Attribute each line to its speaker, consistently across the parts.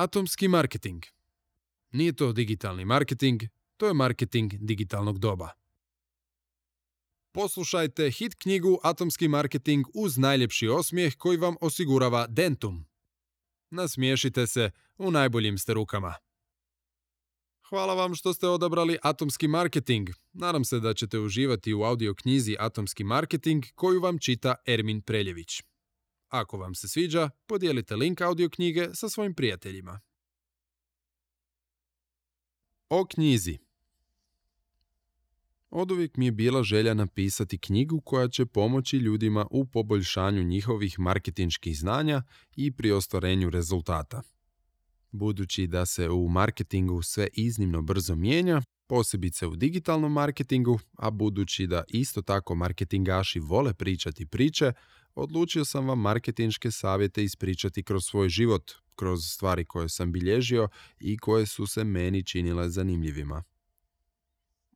Speaker 1: Atomski marketing. Nije to digitalni marketing, to je marketing digitalnog doba. Poslušajte hit knjigu Atomski marketing uz najljepši osmijeh koji vam osigurava Dentum. Nasmiješite se, u najboljim ste rukama. Hvala vam što ste odabrali Atomski marketing. Nadam se da ćete uživati u audio knjizi Atomski marketing koju vam čita Ermin Preljević. Ako vam se sviđa, podijelite link audio knjige sa svojim prijateljima. O knjizi Oduvijek mi je bila želja napisati knjigu koja će pomoći ljudima u poboljšanju njihovih marketinških znanja i pri ostvarenju rezultata. Budući da se u marketingu sve iznimno brzo mijenja, posebice u digitalnom marketingu, a budući da isto tako marketingaši vole pričati priče, odlučio sam vam marketinške savjete ispričati kroz svoj život, kroz stvari koje sam bilježio i koje su se meni činile zanimljivima.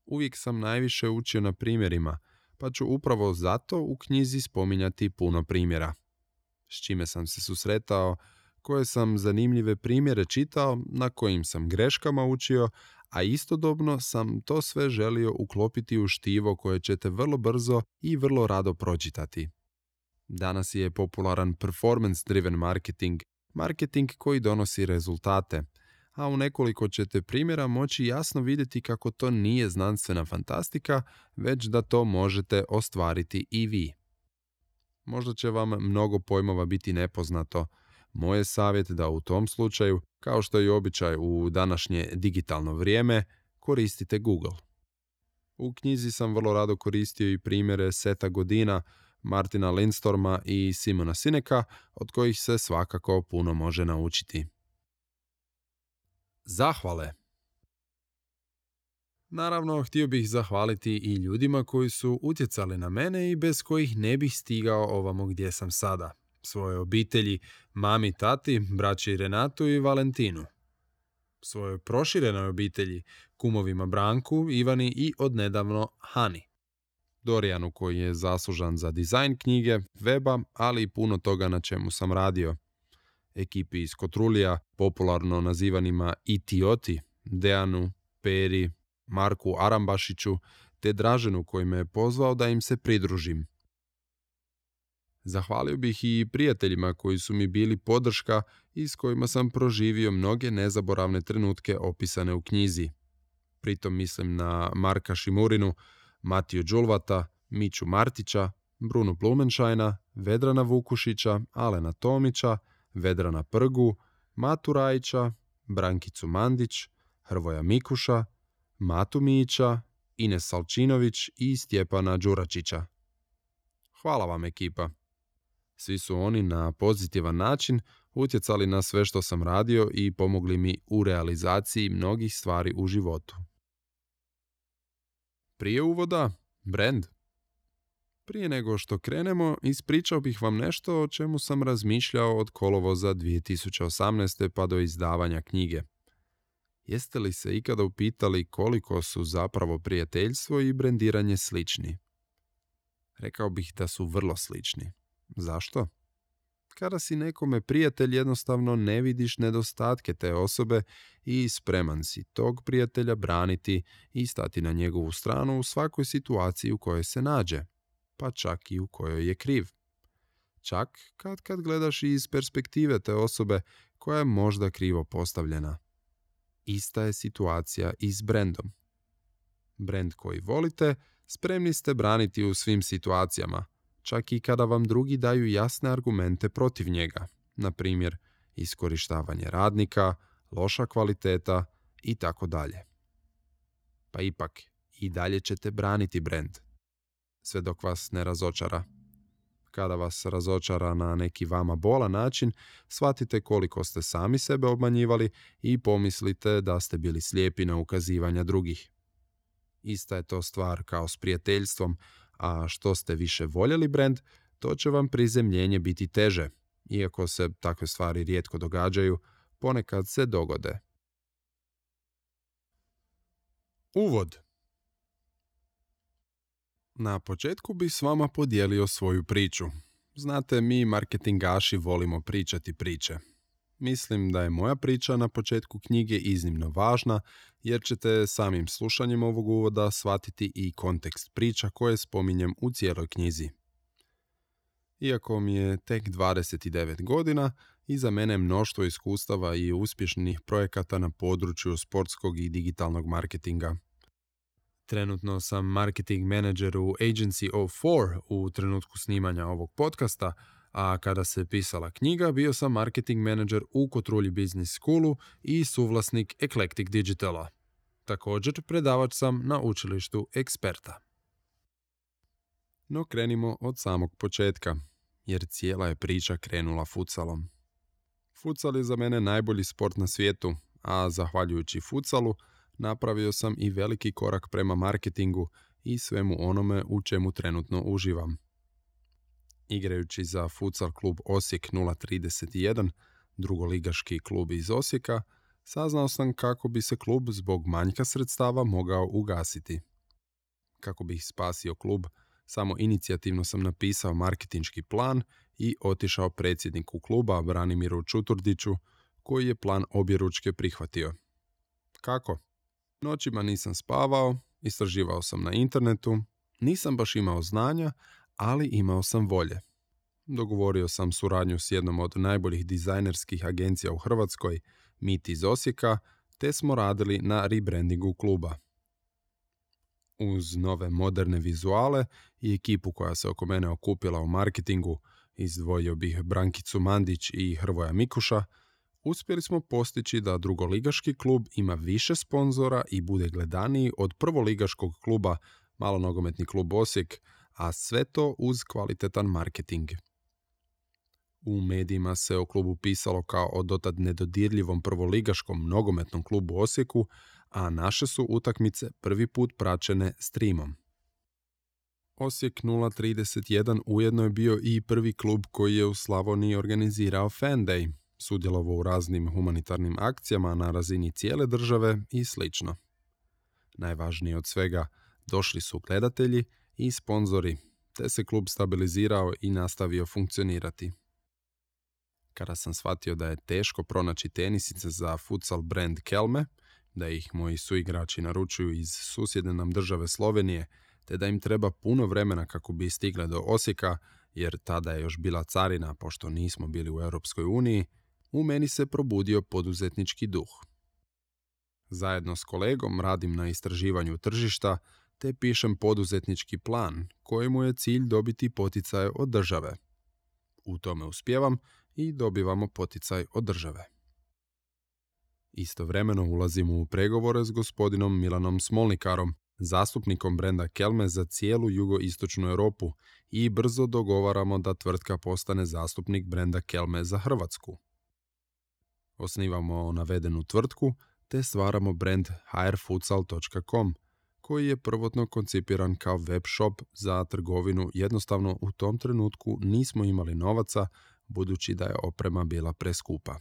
Speaker 1: Uvijek sam najviše učio na primjerima, pa ću upravo zato u knjizi spominjati puno primjera. S čime sam se susretao, koje sam zanimljive primjere čitao, na kojim sam greškama učio, a istodobno sam to sve želio uklopiti u štivo koje ćete vrlo brzo i vrlo rado pročitati. Danas je popularan performance-driven marketing, marketing koji donosi rezultate, a u nekoliko ćete primjera moći jasno vidjeti kako to nije znanstvena fantastika, već da to možete ostvariti i vi. Možda će vam mnogo pojmova biti nepoznato, moj je savjet da u tom slučaju, kao što je i običaj u današnje digitalno vrijeme, koristite Google. U knjizi sam vrlo rado koristio i primjere seta godina Martina Lindstorma i Simona Sineka, od kojih se svakako puno može naučiti. Zahvale Naravno, htio bih zahvaliti i ljudima koji su utjecali na mene i bez kojih ne bih stigao ovamo gdje sam sada svoje obitelji, mami, tati, braći Renatu i Valentinu. Svojoj proširenoj obitelji, kumovima Branku, Ivani i odnedavno Hani. Dorijanu koji je zaslužan za dizajn knjige, weba, ali i puno toga na čemu sam radio. Ekipi iz Kotrulija, popularno nazivanima Itioti, Deanu, Peri, Marku Arambašiću, te Draženu koji me je pozvao da im se pridružim. Zahvalio bih i prijateljima koji su mi bili podrška i s kojima sam proživio mnoge nezaboravne trenutke opisane u knjizi. Pritom mislim na Marka Šimurinu, Matiju Đulvata, Miću Martića, Brunu Blumenšajna, Vedrana Vukušića, Alena Tomića, Vedrana Prgu, Matu Rajića, Brankicu Mandić, Hrvoja Mikuša, Matu Mića, Ines Salčinović i Stjepana Đuračića. Hvala vam ekipa. Svi su oni na pozitivan način utjecali na sve što sam radio i pomogli mi u realizaciji mnogih stvari u životu. Prije uvoda, brand. Prije nego što krenemo, ispričao bih vam nešto o čemu sam razmišljao od kolovoza 2018. pa do izdavanja knjige. Jeste li se ikada upitali koliko su zapravo prijateljstvo i brendiranje slični? Rekao bih da su vrlo slični. Zašto? Kada si nekome prijatelj jednostavno ne vidiš nedostatke te osobe i spreman si tog prijatelja braniti i stati na njegovu stranu u svakoj situaciji u kojoj se nađe, pa čak i u kojoj je kriv. Čak kad kad gledaš iz perspektive te osobe koja je možda krivo postavljena. Ista je situacija i s brendom. Brend koji volite, spremni ste braniti u svim situacijama – čak i kada vam drugi daju jasne argumente protiv njega, na primjer iskorištavanje radnika, loša kvaliteta i tako dalje. Pa ipak, i dalje ćete braniti brand, sve dok vas ne razočara. Kada vas razočara na neki vama bola način, shvatite koliko ste sami sebe obmanjivali i pomislite da ste bili slijepi na ukazivanja drugih. Ista je to stvar kao s prijateljstvom, a što ste više voljeli brand, to će vam prizemljenje biti teže, iako se takve stvari rijetko događaju, ponekad se dogode. Uvod Na početku bi s vama podijelio svoju priču. Znate, mi marketingaši volimo pričati priče. Mislim da je moja priča na početku knjige iznimno važna jer ćete samim slušanjem ovog uvoda shvatiti i kontekst priča koje spominjem u cijeloj knjizi. Iako mi je tek 29 godina, iza mene mnoštvo iskustava i uspješnih projekata na području sportskog i digitalnog marketinga. Trenutno sam marketing manager u Agency 04 u trenutku snimanja ovog podcasta, a kada se pisala knjiga bio sam marketing manager u Kotrulji Business Schoolu i suvlasnik Eclectic Digitala. Također predavač sam na učilištu eksperta. No krenimo od samog početka, jer cijela je priča krenula futsalom. Futsal je za mene najbolji sport na svijetu, a zahvaljujući futsalu napravio sam i veliki korak prema marketingu i svemu onome u čemu trenutno uživam. Igrajući za futsal klub Osijek 031, drugoligaški klub iz Osijeka, saznao sam kako bi se klub zbog manjka sredstava mogao ugasiti. Kako bih spasio klub, samo inicijativno sam napisao marketinški plan i otišao predsjedniku kluba Branimiru Čuturdiću, koji je plan objeručke prihvatio. Kako? Noćima nisam spavao, istraživao sam na internetu, nisam baš imao znanja, ali imao sam volje. Dogovorio sam suradnju s jednom od najboljih dizajnerskih agencija u Hrvatskoj, MIT iz Osijeka, te smo radili na rebrandingu kluba. Uz nove moderne vizuale i ekipu koja se oko mene okupila u marketingu, izdvojio bih Brankicu Mandić i Hrvoja Mikuša, uspjeli smo postići da drugoligaški klub ima više sponzora i bude gledaniji od prvoligaškog kluba Malonogometni klub Osijek, a sve to uz kvalitetan marketing. U medijima se o klubu pisalo kao o dotad nedodirljivom prvoligaškom nogometnom klubu Osijeku, a naše su utakmice prvi put praćene streamom. Osijek 031 ujedno je bio i prvi klub koji je u Slavoniji organizirao Fan Day, sudjelovao u raznim humanitarnim akcijama na razini cijele države i sl. Najvažnije od svega, došli su gledatelji i sponzori, te se klub stabilizirao i nastavio funkcionirati. Kada sam shvatio da je teško pronaći tenisice za futsal brand Kelme, da ih moji suigrači naručuju iz susjedne nam države Slovenije, te da im treba puno vremena kako bi stigle do Osijeka, jer tada je još bila carina pošto nismo bili u Europskoj uniji, u meni se probudio poduzetnički duh. Zajedno s kolegom radim na istraživanju tržišta te pišem poduzetnički plan kojemu je cilj dobiti poticaje od države. U tome uspijevam i dobivamo poticaj od države. Istovremeno ulazimo u pregovore s gospodinom Milanom Smolnikarom, zastupnikom brenda Kelme za cijelu jugoistočnu Europu i brzo dogovaramo da tvrtka postane zastupnik brenda Kelme za Hrvatsku. Osnivamo navedenu tvrtku te stvaramo brand hrfutsal.com koji je prvotno koncipiran kao web shop za trgovinu. Jednostavno u tom trenutku nismo imali novaca budući da je oprema bila preskupa.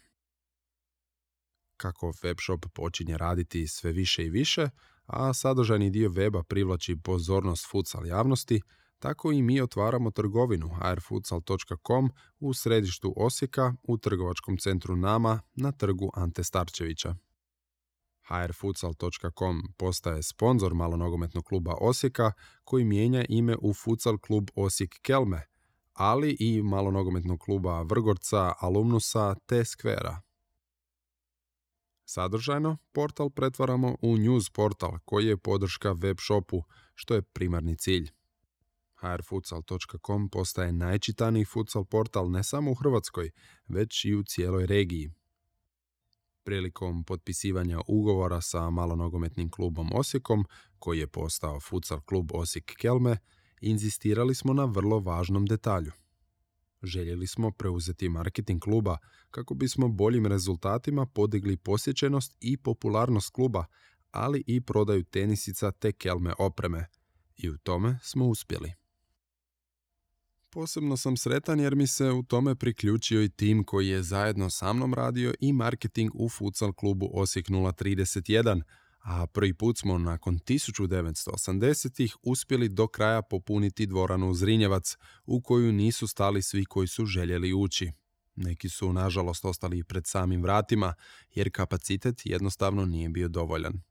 Speaker 1: Kako webshop počinje raditi sve više i više, a sadržajni dio weba privlači pozornost futsal javnosti, tako i mi otvaramo trgovinu airfutsal.com u središtu Osijeka u trgovačkom centru Nama na trgu Ante Starčevića. hrfutsal.com postaje sponzor malonogometnog kluba Osijeka koji mijenja ime u Futsal klub Osijek Kelme, ali i malonogometnog kluba Vrgorca, Alumnusa te Skvera. Sadržajno, portal pretvaramo u news portal koji je podrška web shopu, što je primarni cilj. hrfutsal.com postaje najčitaniji futsal portal ne samo u Hrvatskoj, već i u cijeloj regiji. Prilikom potpisivanja ugovora sa malonogometnim klubom Osijekom, koji je postao futsal klub Osijek Kelme, inzistirali smo na vrlo važnom detalju. Željeli smo preuzeti marketing kluba kako bismo boljim rezultatima podigli posjećenost i popularnost kluba, ali i prodaju tenisica te kelme opreme. I u tome smo uspjeli. Posebno sam sretan jer mi se u tome priključio i tim koji je zajedno sa mnom radio i marketing u futsal klubu Osijek 031, a prvi put smo nakon 1980-ih uspjeli do kraja popuniti dvoranu Zrinjevac, u koju nisu stali svi koji su željeli ući. Neki su, nažalost, ostali pred samim vratima, jer kapacitet jednostavno nije bio dovoljan.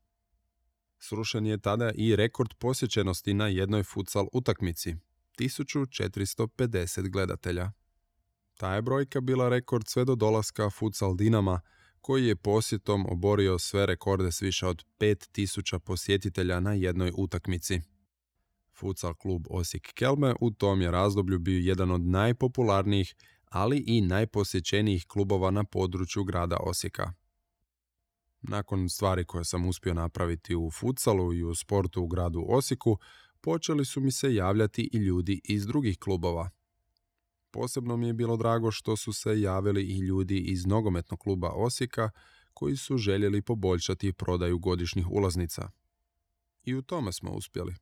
Speaker 1: Srušen je tada i rekord posjećenosti na jednoj futsal utakmici, 1450 gledatelja. Ta je brojka bila rekord sve do dolaska futsal Dinama, koji je posjetom oborio sve rekorde s više od 5000 posjetitelja na jednoj utakmici. Futsal klub Osijek Kelme u tom je razdoblju bio jedan od najpopularnijih, ali i najposjećenijih klubova na području grada Osijeka. Nakon stvari koje sam uspio napraviti u futsalu i u sportu u gradu Osijeku, počeli su mi se javljati i ljudi iz drugih klubova. Posebno mi je bilo drago što su se javili i ljudi iz nogometnog kluba Osijeka koji su željeli poboljšati prodaju godišnjih ulaznica. I u tome smo uspjeli.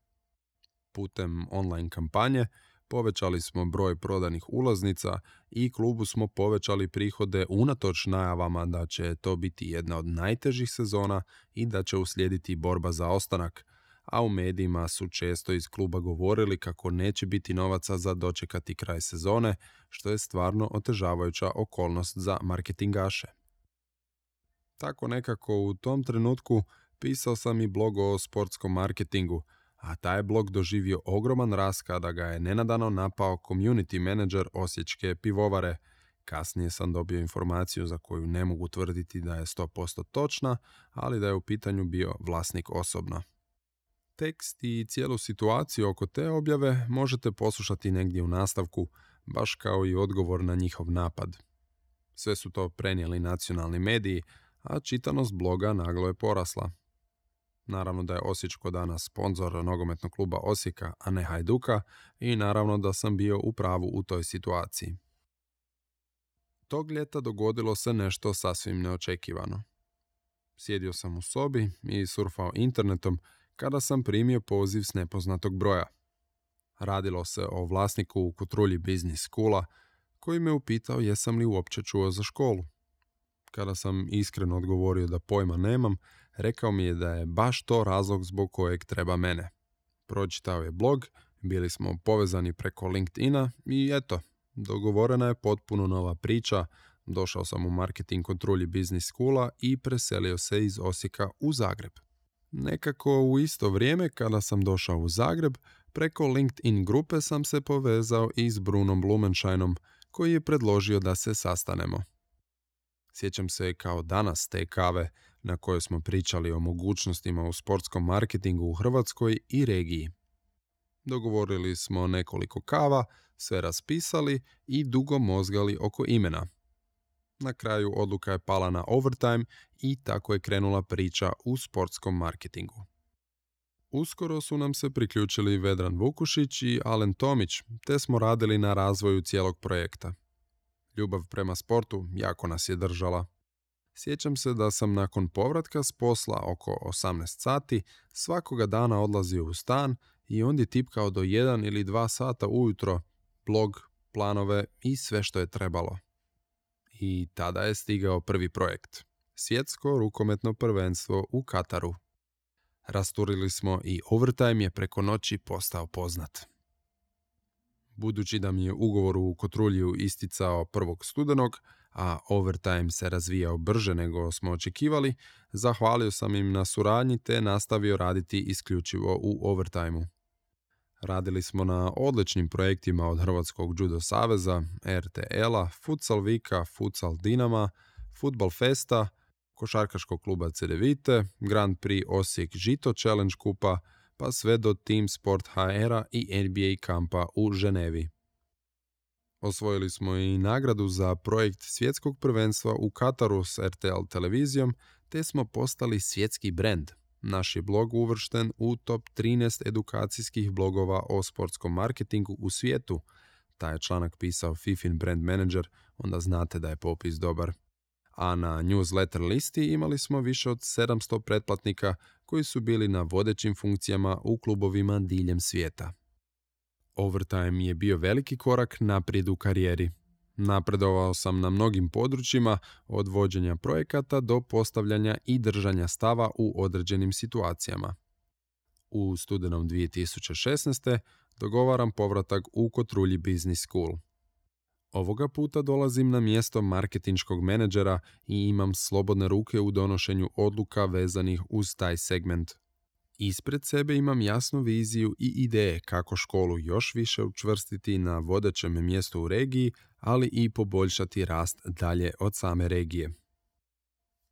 Speaker 1: Putem online kampanje povećali smo broj prodanih ulaznica i klubu smo povećali prihode unatoč najavama da će to biti jedna od najtežih sezona i da će uslijediti borba za ostanak, a u medijima su često iz kluba govorili kako neće biti novaca za dočekati kraj sezone, što je stvarno otežavajuća okolnost za marketingaše. Tako nekako u tom trenutku pisao sam i blog o sportskom marketingu, a taj blog doživio ogroman rast kada ga je nenadano napao community manager Osječke pivovare. Kasnije sam dobio informaciju za koju ne mogu tvrditi da je 100% točna, ali da je u pitanju bio vlasnik osobno. Tekst i cijelu situaciju oko te objave možete poslušati negdje u nastavku, baš kao i odgovor na njihov napad. Sve su to prenijeli nacionalni mediji, a čitanost bloga naglo je porasla. Naravno da je Osječko danas sponzor nogometnog kluba Osijeka, a ne Hajduka i naravno da sam bio u pravu u toj situaciji. Tog ljeta dogodilo se nešto sasvim neočekivano. Sjedio sam u sobi i surfao internetom kada sam primio poziv s nepoznatog broja. Radilo se o vlasniku u kutrulji Business Schoola koji me upitao jesam li uopće čuo za školu. Kada sam iskreno odgovorio da pojma nemam, rekao mi je da je baš to razlog zbog kojeg treba mene. Pročitao je blog, bili smo povezani preko LinkedIna i eto, dogovorena je potpuno nova priča, došao sam u marketing kontrolji Business Schoola i preselio se iz Osijeka u Zagreb. Nekako u isto vrijeme kada sam došao u Zagreb, preko LinkedIn grupe sam se povezao i s Brunom Blumenscheinom, koji je predložio da se sastanemo. Sjećam se kao danas te kave na kojoj smo pričali o mogućnostima u sportskom marketingu u Hrvatskoj i regiji. Dogovorili smo nekoliko kava, sve raspisali i dugo mozgali oko imena. Na kraju odluka je pala na overtime i tako je krenula priča u sportskom marketingu. Uskoro su nam se priključili Vedran Vukušić i Alen Tomić, te smo radili na razvoju cijelog projekta. Ljubav prema sportu jako nas je držala. Sjećam se da sam nakon povratka s posla oko 18 sati svakoga dana odlazio u stan i ondje tipkao do 1 ili 2 sata ujutro, blog, planove i sve što je trebalo. I tada je stigao prvi projekt. Svjetsko rukometno prvenstvo u Kataru. Rasturili smo i overtime je preko noći postao poznat. Budući da mi je ugovor u Kotrulju isticao prvog studenog, a overtime se razvijao brže nego smo očekivali, zahvalio sam im na suradnji te nastavio raditi isključivo u overtimeu. Radili smo na odličnim projektima od Hrvatskog judo saveza, RTL-a, Futsal Vika, Futsal Dinama, Futbal Festa, Košarkaškog kluba Cedevite, Grand Prix Osijek Žito Challenge kupa, pa sve do Team Sport HR-a i NBA kampa u Ženevi. Osvojili smo i nagradu za projekt svjetskog prvenstva u Kataru s RTL televizijom, te smo postali svjetski brend. Naš je blog uvršten u top 13 edukacijskih blogova o sportskom marketingu u svijetu. Taj je članak pisao Fifin Brand Manager, onda znate da je popis dobar. A na newsletter listi imali smo više od 700 pretplatnika koji su bili na vodećim funkcijama u klubovima diljem svijeta. Overtime je bio veliki korak naprijed u karijeri. Napredovao sam na mnogim područjima, od vođenja projekata do postavljanja i držanja stava u određenim situacijama. U studenom 2016. dogovaram povratak u Kotrulji Business School. Ovoga puta dolazim na mjesto marketinškog menadžera i imam slobodne ruke u donošenju odluka vezanih uz taj segment. Ispred sebe imam jasnu viziju i ideje kako školu još više učvrstiti na vodećem mjestu u regiji, ali i poboljšati rast dalje od same regije.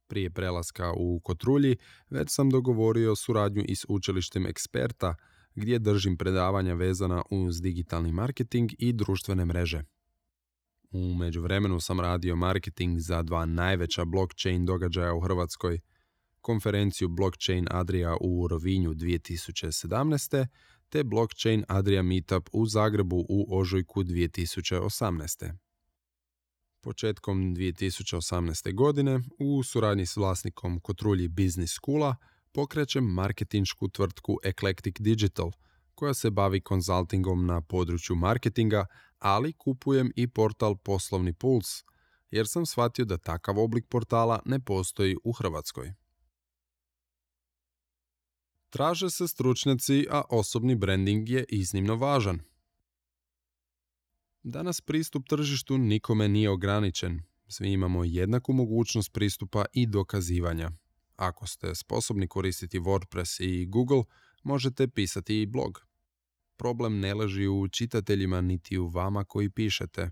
Speaker 1: Prije prelaska u Kotrulji već sam dogovorio suradnju i s učilištem eksperta, gdje držim predavanja vezana uz digitalni marketing i društvene mreže. U međuvremenu sam radio marketing za dva najveća blockchain događaja u Hrvatskoj, konferenciju Blockchain Adria u Rovinju 2017. te Blockchain Adria Meetup u Zagrebu u Ožujku 2018. Početkom 2018. godine u suradnji s vlasnikom Kotrulji Business Schoola pokrećem marketinšku tvrtku Eclectic Digital, koja se bavi konzultingom na području marketinga, ali kupujem i portal Poslovni puls, jer sam shvatio da takav oblik portala ne postoji u Hrvatskoj. Traže se stručnjaci, a osobni branding je iznimno važan. Danas pristup tržištu nikome nije ograničen. Svi imamo jednaku mogućnost pristupa i dokazivanja. Ako ste sposobni koristiti WordPress i Google, možete pisati i blog. Problem ne leži u čitateljima niti u vama koji pišete.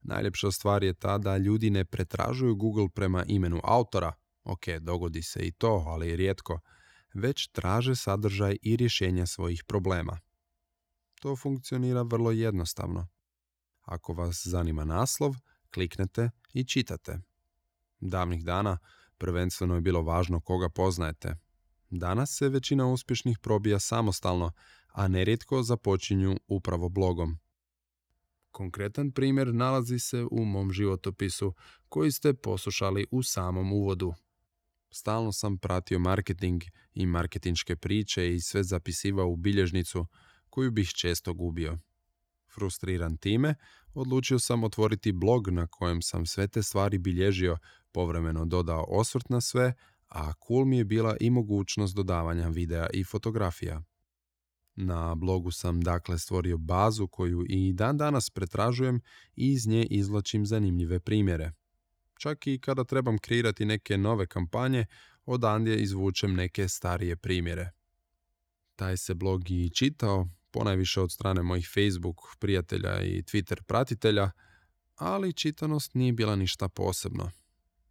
Speaker 1: Najljepša stvar je ta da ljudi ne pretražuju Google prema imenu autora, ok, dogodi se i to, ali rijetko, već traže sadržaj i rješenja svojih problema. To funkcionira vrlo jednostavno. Ako vas zanima naslov, kliknete i čitate. Davnih dana prvenstveno je bilo važno koga poznajete. Danas se većina uspješnih probija samostalno, a nerijetko započinju upravo blogom. Konkretan primjer nalazi se u mom životopisu koji ste poslušali u samom uvodu. Stalno sam pratio marketing i marketinške priče i sve zapisivao u bilježnicu koju bih često gubio. Frustriran time, odlučio sam otvoriti blog na kojem sam sve te stvari bilježio, povremeno dodao osvrt na sve, a cool mi je bila i mogućnost dodavanja videa i fotografija. Na blogu sam dakle stvorio bazu koju i dan danas pretražujem i iz nje izvlačim zanimljive primjere. Čak i kada trebam kreirati neke nove kampanje, odandje izvučem neke starije primjere. Taj se blog i čitao, ponajviše od strane mojih Facebook prijatelja i Twitter pratitelja, ali čitanost nije bila ništa posebno.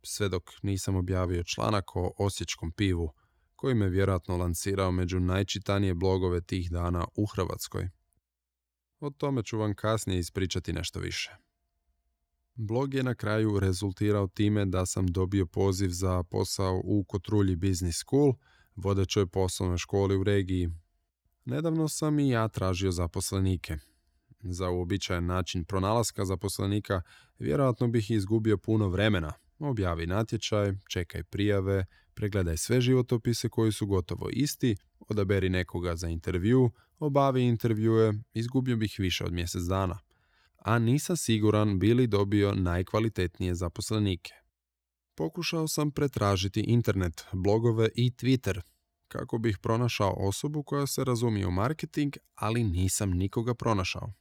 Speaker 1: Sve dok nisam objavio članak o osječkom pivu, koji me vjerojatno lancirao među najčitanije blogove tih dana u Hrvatskoj. O tome ću vam kasnije ispričati nešto više. Blog je na kraju rezultirao time da sam dobio poziv za posao u Kotrulji Business School, vodećoj poslovnoj školi u regiji. Nedavno sam i ja tražio zaposlenike. Za uobičajen način pronalaska zaposlenika vjerojatno bih izgubio puno vremena. Objavi natječaj, čekaj prijave, pregledaj sve životopise koji su gotovo isti, odaberi nekoga za intervju, obavi intervjue, izgubio bih više od mjesec dana a nisam siguran bili dobio najkvalitetnije zaposlenike. Pokušao sam pretražiti internet, blogove i Twitter kako bih pronašao osobu koja se razumije u marketing, ali nisam nikoga pronašao.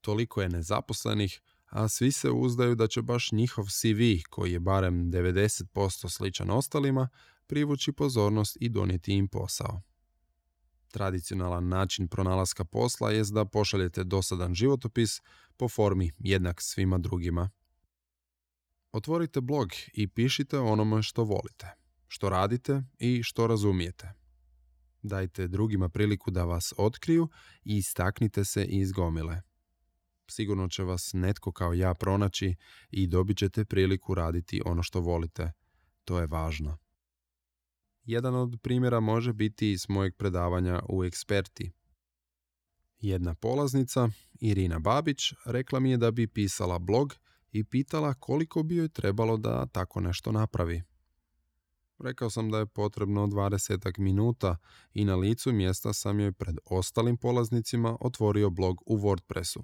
Speaker 1: Toliko je nezaposlenih, a svi se uzdaju da će baš njihov CV, koji je barem 90% sličan ostalima, privući pozornost i donijeti im posao. Tradicionalan način pronalaska posla je da pošaljete dosadan životopis po formi jednak svima drugima. Otvorite blog i pišite onome što volite, što radite i što razumijete. Dajte drugima priliku da vas otkriju i istaknite se iz gomile. Sigurno će vas netko kao ja pronaći i dobit ćete priliku raditi ono što volite. To je važno. Jedan od primjera može biti iz mojeg predavanja u Eksperti. Jedna polaznica, Irina Babić, rekla mi je da bi pisala blog i pitala koliko bi joj trebalo da tako nešto napravi. Rekao sam da je potrebno 20 minuta i na licu mjesta sam joj pred ostalim polaznicima otvorio blog u WordPressu.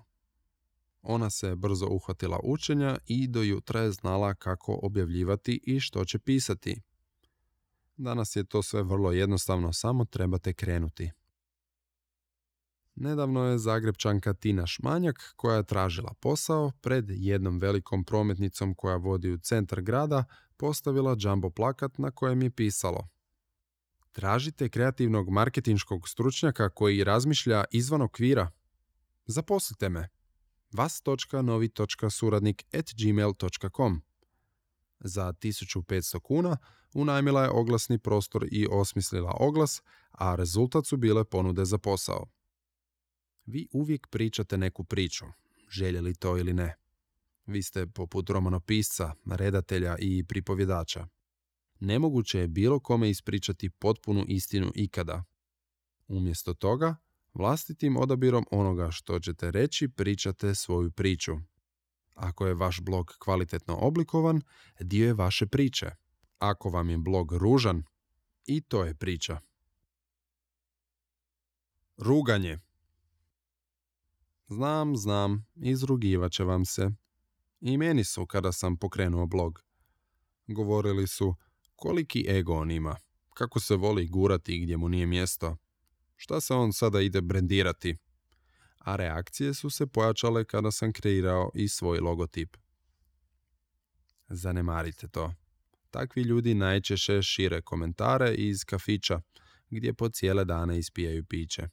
Speaker 1: Ona se brzo uhvatila učenja i do jutra je znala kako objavljivati i što će pisati. Danas je to sve vrlo jednostavno, samo trebate krenuti. Nedavno je Zagrebčanka Tina Šmanjak, koja je tražila posao, pred jednom velikom prometnicom koja vodi u centar grada, postavila jumbo plakat na kojem je pisalo Tražite kreativnog marketinškog stručnjaka koji razmišlja izvan okvira? Zaposlite me. vas.novi.suradnik at gmail.com Za 1500 kuna unajmila je oglasni prostor i osmislila oglas, a rezultat su bile ponude za posao. Vi uvijek pričate neku priču, željeli to ili ne. Vi ste poput romanopisca, redatelja i pripovjedača. Nemoguće je bilo kome ispričati potpunu istinu ikada. Umjesto toga, vlastitim odabirom onoga što ćete reći pričate svoju priču. Ako je vaš blog kvalitetno oblikovan, dio je vaše priče. Ako vam je blog ružan, i to je priča. Ruganje Znam, znam, izrugivat će vam se. I meni su kada sam pokrenuo blog. Govorili su koliki ego on ima, kako se voli gurati gdje mu nije mjesto, šta se on sada ide brendirati. A reakcije su se pojačale kada sam kreirao i svoj logotip. Zanemarite to. Takvi ljudi najčešće šire komentare iz kafića, gdje po cijele dane ispijaju piće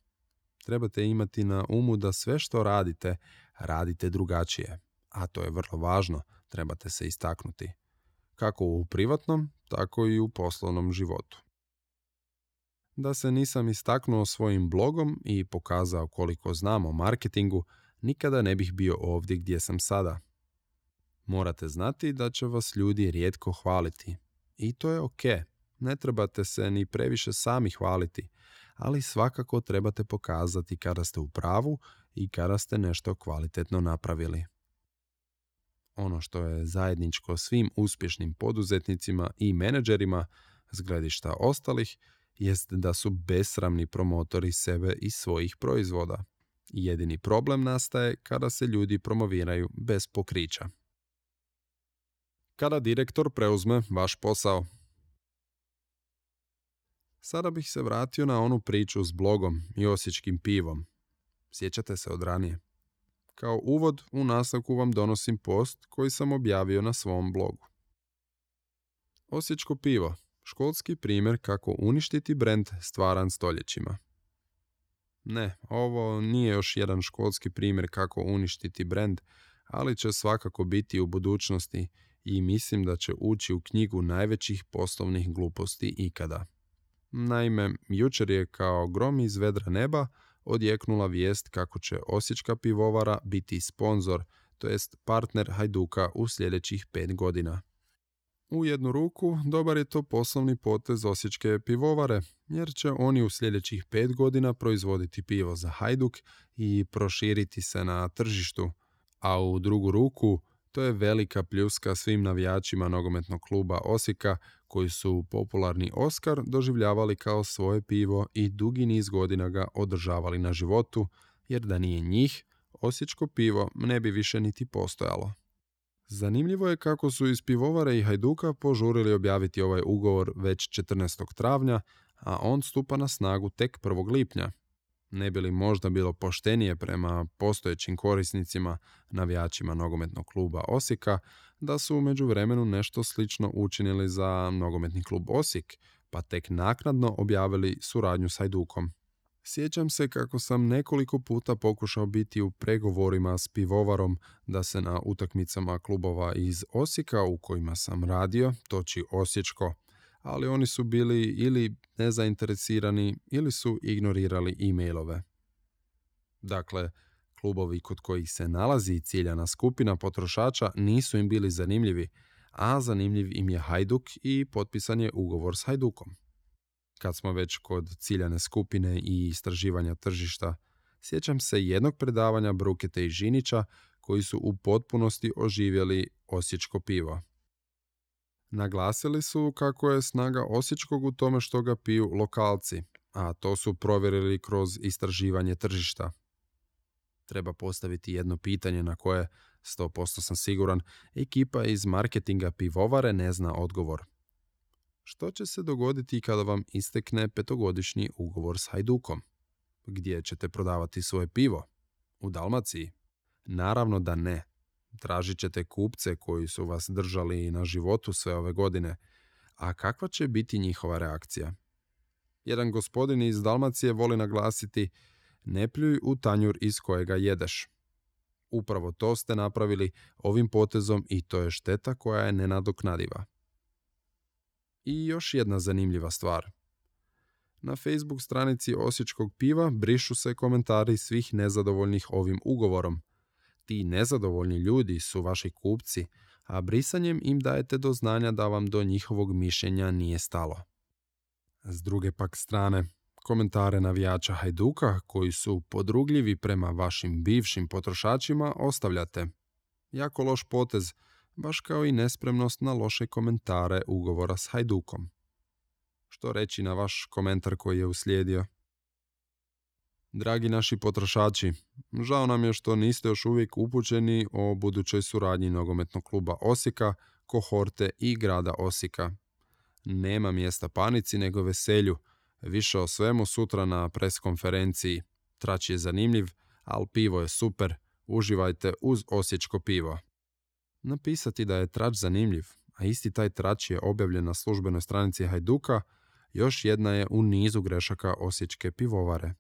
Speaker 1: trebate imati na umu da sve što radite, radite drugačije. A to je vrlo važno, trebate se istaknuti. Kako u privatnom, tako i u poslovnom životu. Da se nisam istaknuo svojim blogom i pokazao koliko znam o marketingu, nikada ne bih bio ovdje gdje sam sada. Morate znati da će vas ljudi rijetko hvaliti. I to je ok. Ne trebate se ni previše sami hvaliti ali svakako trebate pokazati kada ste u pravu i kada ste nešto kvalitetno napravili. Ono što je zajedničko svim uspješnim poduzetnicima i menadžerima s gledišta ostalih jest da su besramni promotori sebe i svojih proizvoda. Jedini problem nastaje kada se ljudi promoviraju bez pokrića. Kada direktor preuzme vaš posao, Sada bih se vratio na onu priču s blogom i osječkim pivom. Sjećate se od ranije? Kao uvod u nastavku vam donosim post koji sam objavio na svom blogu. Osječko pivo. Školski primjer kako uništiti brend stvaran stoljećima. Ne, ovo nije još jedan školski primjer kako uništiti brend, ali će svakako biti u budućnosti i mislim da će ući u knjigu najvećih poslovnih gluposti ikada. Naime, jučer je kao grom iz vedra neba odjeknula vijest kako će Osječka pivovara biti sponzor, to jest partner Hajduka u sljedećih pet godina. U jednu ruku dobar je to poslovni potez Osječke pivovare, jer će oni u sljedećih pet godina proizvoditi pivo za Hajduk i proširiti se na tržištu, a u drugu ruku to je velika pljuska svim navijačima nogometnog kluba Osijeka koji su popularni Oskar doživljavali kao svoje pivo i dugi niz godina ga održavali na životu, jer da nije njih, osječko pivo ne bi više niti postojalo. Zanimljivo je kako su iz pivovare i Hajduka požurili objaviti ovaj ugovor već 14. travnja, a on stupa na snagu tek 1. lipnja. Ne bi li možda bilo poštenije prema postojećim korisnicima, navijačima nogometnog kluba Osijeka, da su u međuvremenu nešto slično učinili za nogometni klub Osijek, pa tek naknadno objavili suradnju s Hajdukom. Sjećam se kako sam nekoliko puta pokušao biti u pregovorima s pivovarom da se na utakmicama klubova iz Osijeka u kojima sam radio toči Osječko, ali oni su bili ili nezainteresirani ili su ignorirali e-mailove. Dakle, klubovi kod kojih se nalazi ciljana skupina potrošača nisu im bili zanimljivi, a zanimljiv im je Hajduk i potpisan je ugovor s Hajdukom. Kad smo već kod ciljane skupine i istraživanja tržišta, sjećam se jednog predavanja Brukete i Žinića koji su u potpunosti oživjeli osječko pivo. Naglasili su kako je snaga osječkog u tome što ga piju lokalci, a to su provjerili kroz istraživanje tržišta. Treba postaviti jedno pitanje na koje, 100% sam siguran, ekipa iz marketinga pivovare ne zna odgovor. Što će se dogoditi kada vam istekne petogodišnji ugovor s Hajdukom? Gdje ćete prodavati svoje pivo? U Dalmaciji? Naravno da ne. Tražit ćete kupce koji su vas držali na životu sve ove godine. A kakva će biti njihova reakcija? Jedan gospodin iz Dalmacije voli naglasiti ne pljuj u tanjur iz kojega jedeš. Upravo to ste napravili ovim potezom i to je šteta koja je nenadoknadiva. I još jedna zanimljiva stvar. Na Facebook stranici Osječkog piva brišu se komentari svih nezadovoljnih ovim ugovorom. Ti nezadovoljni ljudi su vaši kupci, a brisanjem im dajete do znanja da vam do njihovog mišljenja nije stalo. S druge pak strane, komentare navijača Hajduka koji su podrugljivi prema vašim bivšim potrošačima ostavljate. Jako loš potez, baš kao i nespremnost na loše komentare ugovora s Hajdukom. Što reći na vaš komentar koji je uslijedio? Dragi naši potrošači, žao nam je što niste još uvijek upućeni o budućoj suradnji nogometnog kluba Osijeka, kohorte i grada Osijeka. Nema mjesta panici nego veselju, Više o svemu sutra na preskonferenciji. Trać je zanimljiv, ali pivo je super. Uživajte uz osječko pivo. Napisati da je trač zanimljiv, a isti taj trač je objavljen na službenoj stranici Hajduka, još jedna je u nizu grešaka osječke pivovare.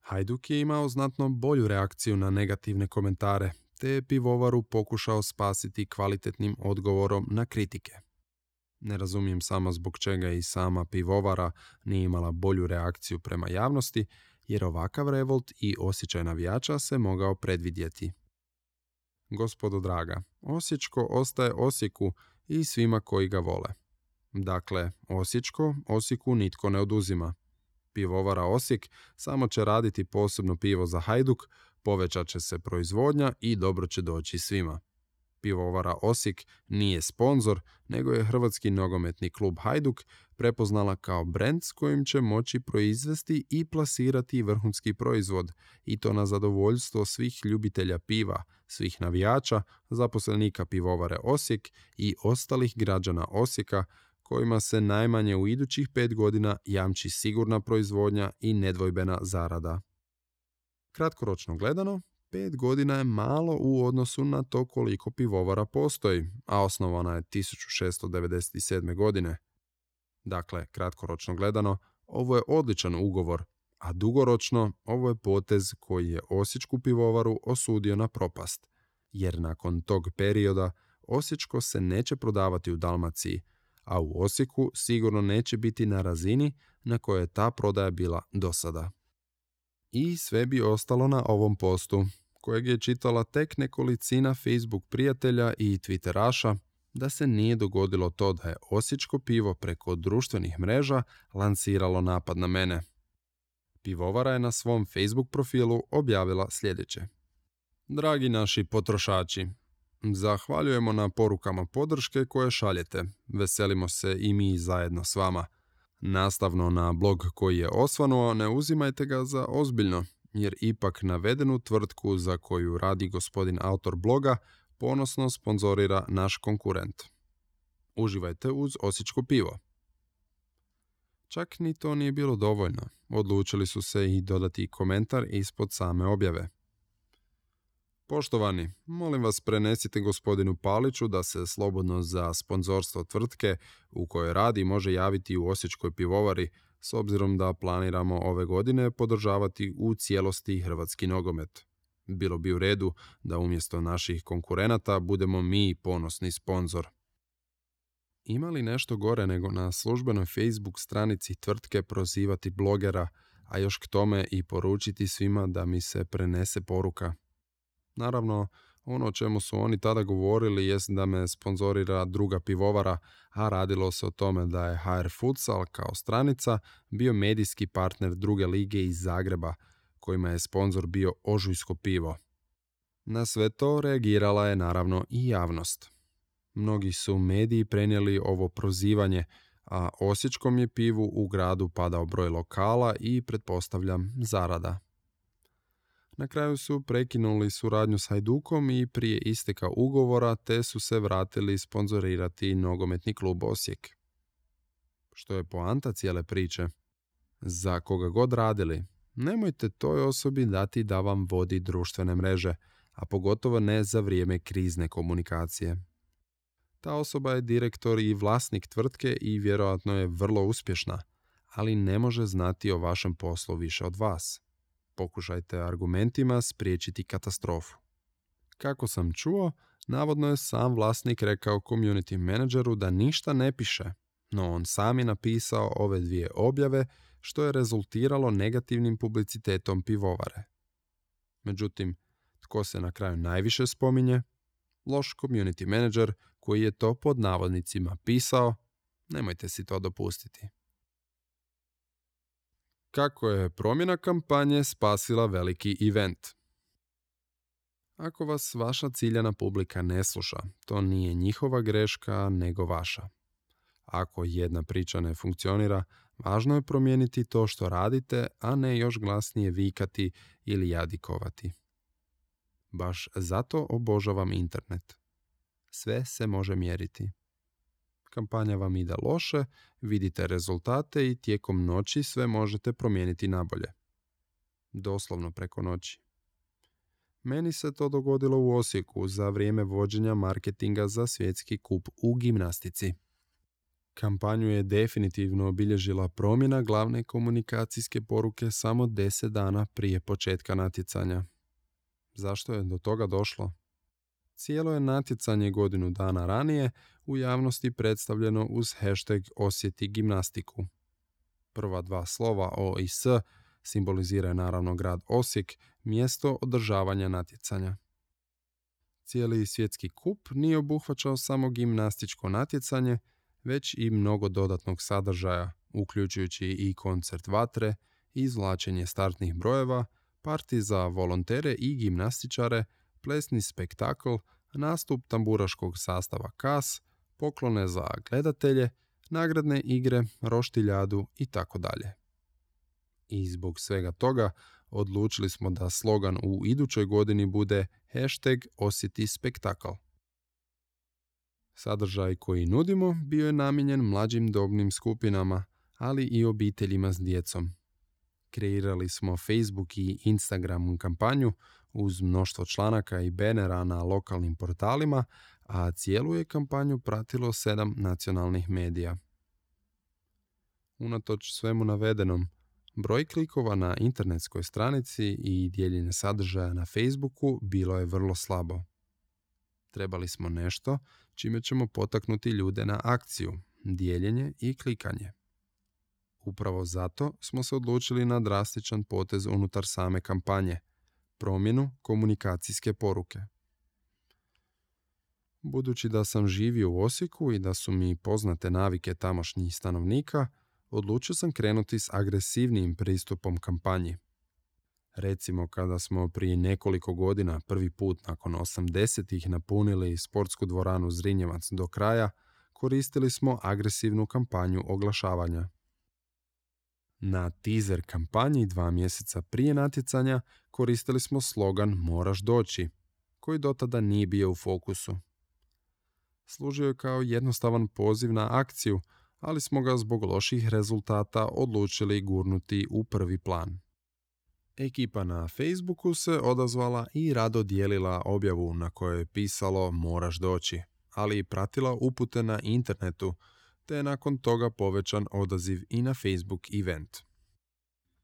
Speaker 1: Hajduk je imao znatno bolju reakciju na negativne komentare, te je pivovaru pokušao spasiti kvalitetnim odgovorom na kritike. Ne razumijem samo zbog čega i sama pivovara nije imala bolju reakciju prema javnosti, jer ovakav revolt i osjećaj navijača se mogao predvidjeti. Gospodo draga, Osječko ostaje Osijeku i svima koji ga vole. Dakle, Osječko Osijeku nitko ne oduzima. Pivovara Osijek samo će raditi posebno pivo za Hajduk, povećat će se proizvodnja i dobro će doći svima. Pivovara Osijek nije sponzor, nego je Hrvatski nogometni klub Hajduk prepoznala kao brend s kojim će moći proizvesti i plasirati vrhunski proizvod i to na zadovoljstvo svih ljubitelja piva, svih navijača, zaposlenika pivovare Osijek i ostalih građana Osijeka kojima se najmanje u idućih pet godina jamči sigurna proizvodnja i nedvojbena zarada. Kratkoročno gledano, pet godina je malo u odnosu na to koliko pivovara postoji, a osnovana je 1697. godine. Dakle, kratkoročno gledano, ovo je odličan ugovor, a dugoročno ovo je potez koji je Osječku pivovaru osudio na propast, jer nakon tog perioda Osječko se neće prodavati u Dalmaciji, a u Osijeku sigurno neće biti na razini na kojoj je ta prodaja bila do sada. I sve bi ostalo na ovom postu, kojeg je čitala tek nekolicina Facebook prijatelja i Twitteraša, da se nije dogodilo to da je osječko pivo preko društvenih mreža lansiralo napad na mene. Pivovara je na svom Facebook profilu objavila sljedeće. Dragi naši potrošači, zahvaljujemo na porukama podrške koje šaljete. Veselimo se i mi zajedno s vama. Nastavno na blog koji je osvanuo, ne uzimajte ga za ozbiljno, jer ipak navedenu tvrtku za koju radi gospodin autor bloga ponosno sponzorira naš konkurent. Uživajte uz osječko pivo. Čak ni to nije bilo dovoljno. Odlučili su se i dodati komentar ispod same objave. Poštovani, molim vas prenesite gospodinu Paliću da se slobodno za sponzorstvo tvrtke u kojoj radi može javiti u Osječkoj pivovari s obzirom da planiramo ove godine podržavati u cijelosti hrvatski nogomet. Bilo bi u redu da umjesto naših konkurenata budemo mi ponosni sponzor. Ima li nešto gore nego na službenoj Facebook stranici tvrtke prozivati blogera, a još k tome i poručiti svima da mi se prenese poruka? Naravno, ono o čemu su oni tada govorili jest da me sponzorira druga pivovara, a radilo se o tome da je HR Futsal kao stranica bio medijski partner druge lige iz Zagreba, kojima je sponzor bio Ožujsko pivo. Na sve to reagirala je naravno i javnost. Mnogi su mediji prenijeli ovo prozivanje, a Osječkom je pivu u gradu padao broj lokala i pretpostavljam zarada. Na kraju su prekinuli suradnju s Hajdukom i prije isteka ugovora te su se vratili sponzorirati nogometni klub Osijek. Što je poanta cijele priče? Za koga god radili, nemojte toj osobi dati da vam vodi društvene mreže, a pogotovo ne za vrijeme krizne komunikacije. Ta osoba je direktor i vlasnik tvrtke i vjerojatno je vrlo uspješna, ali ne može znati o vašem poslu više od vas. Pokušajte argumentima spriječiti katastrofu. Kako sam čuo, navodno je sam vlasnik rekao community menadžeru da ništa ne piše, no on sam je napisao ove dvije objave što je rezultiralo negativnim publicitetom pivovare. Međutim, tko se na kraju najviše spominje? Loš community manager koji je to pod navodnicima pisao, nemojte si to dopustiti. Kako je promjena kampanje spasila veliki event? Ako vas vaša ciljana publika ne sluša, to nije njihova greška, nego vaša. Ako jedna priča ne funkcionira, važno je promijeniti to što radite, a ne još glasnije vikati ili jadikovati. Baš zato obožavam internet. Sve se može mjeriti. Kampanja vam ide loše, vidite rezultate i tijekom noći sve možete promijeniti nabolje. Doslovno preko noći. Meni se to dogodilo u Osijeku za vrijeme vođenja marketinga za svjetski kup u gimnastici. Kampanju je definitivno obilježila promjena glavne komunikacijske poruke samo 10 dana prije početka natjecanja. Zašto je do toga došlo? Cijelo je natjecanje godinu dana ranije u javnosti predstavljeno uz hashtag Osjeti gimnastiku. Prva dva slova O i S simboliziraju naravno grad Osijek, mjesto održavanja natjecanja. Cijeli svjetski kup nije obuhvaćao samo gimnastičko natjecanje, već i mnogo dodatnog sadržaja, uključujući i koncert vatre, izvlačenje startnih brojeva, parti za volontere i gimnastičare, plesni spektakl, nastup tamburaškog sastava KAS, poklone za gledatelje, nagradne igre, roštiljadu i tako dalje. I zbog svega toga odlučili smo da slogan u idućoj godini bude hashtag osjeti spektakl. Sadržaj koji nudimo bio je namijenjen mlađim dobnim skupinama, ali i obiteljima s djecom. Kreirali smo Facebook i Instagram kampanju uz mnoštvo članaka i benera na lokalnim portalima, a cijelu je kampanju pratilo sedam nacionalnih medija. Unatoč svemu navedenom, broj klikova na internetskoj stranici i dijeljenje sadržaja na Facebooku bilo je vrlo slabo. Trebali smo nešto čime ćemo potaknuti ljude na akciju, dijeljenje i klikanje. Upravo zato smo se odlučili na drastičan potez unutar same kampanje, promjenu komunikacijske poruke. Budući da sam živio u Osijeku i da su mi poznate navike tamošnjih stanovnika, odlučio sam krenuti s agresivnijim pristupom kampanji. Recimo kada smo prije nekoliko godina prvi put nakon 80-ih napunili sportsku dvoranu Zrinjevac do kraja, koristili smo agresivnu kampanju oglašavanja. Na teaser kampanji dva mjeseca prije natjecanja koristili smo slogan Moraš doći, koji do tada nije bio u fokusu. Služio je kao jednostavan poziv na akciju, ali smo ga zbog loših rezultata odlučili gurnuti u prvi plan. Ekipa na Facebooku se odazvala i rado dijelila objavu na kojoj je pisalo Moraš doći, ali i pratila upute na internetu, te je nakon toga povećan odaziv i na Facebook event.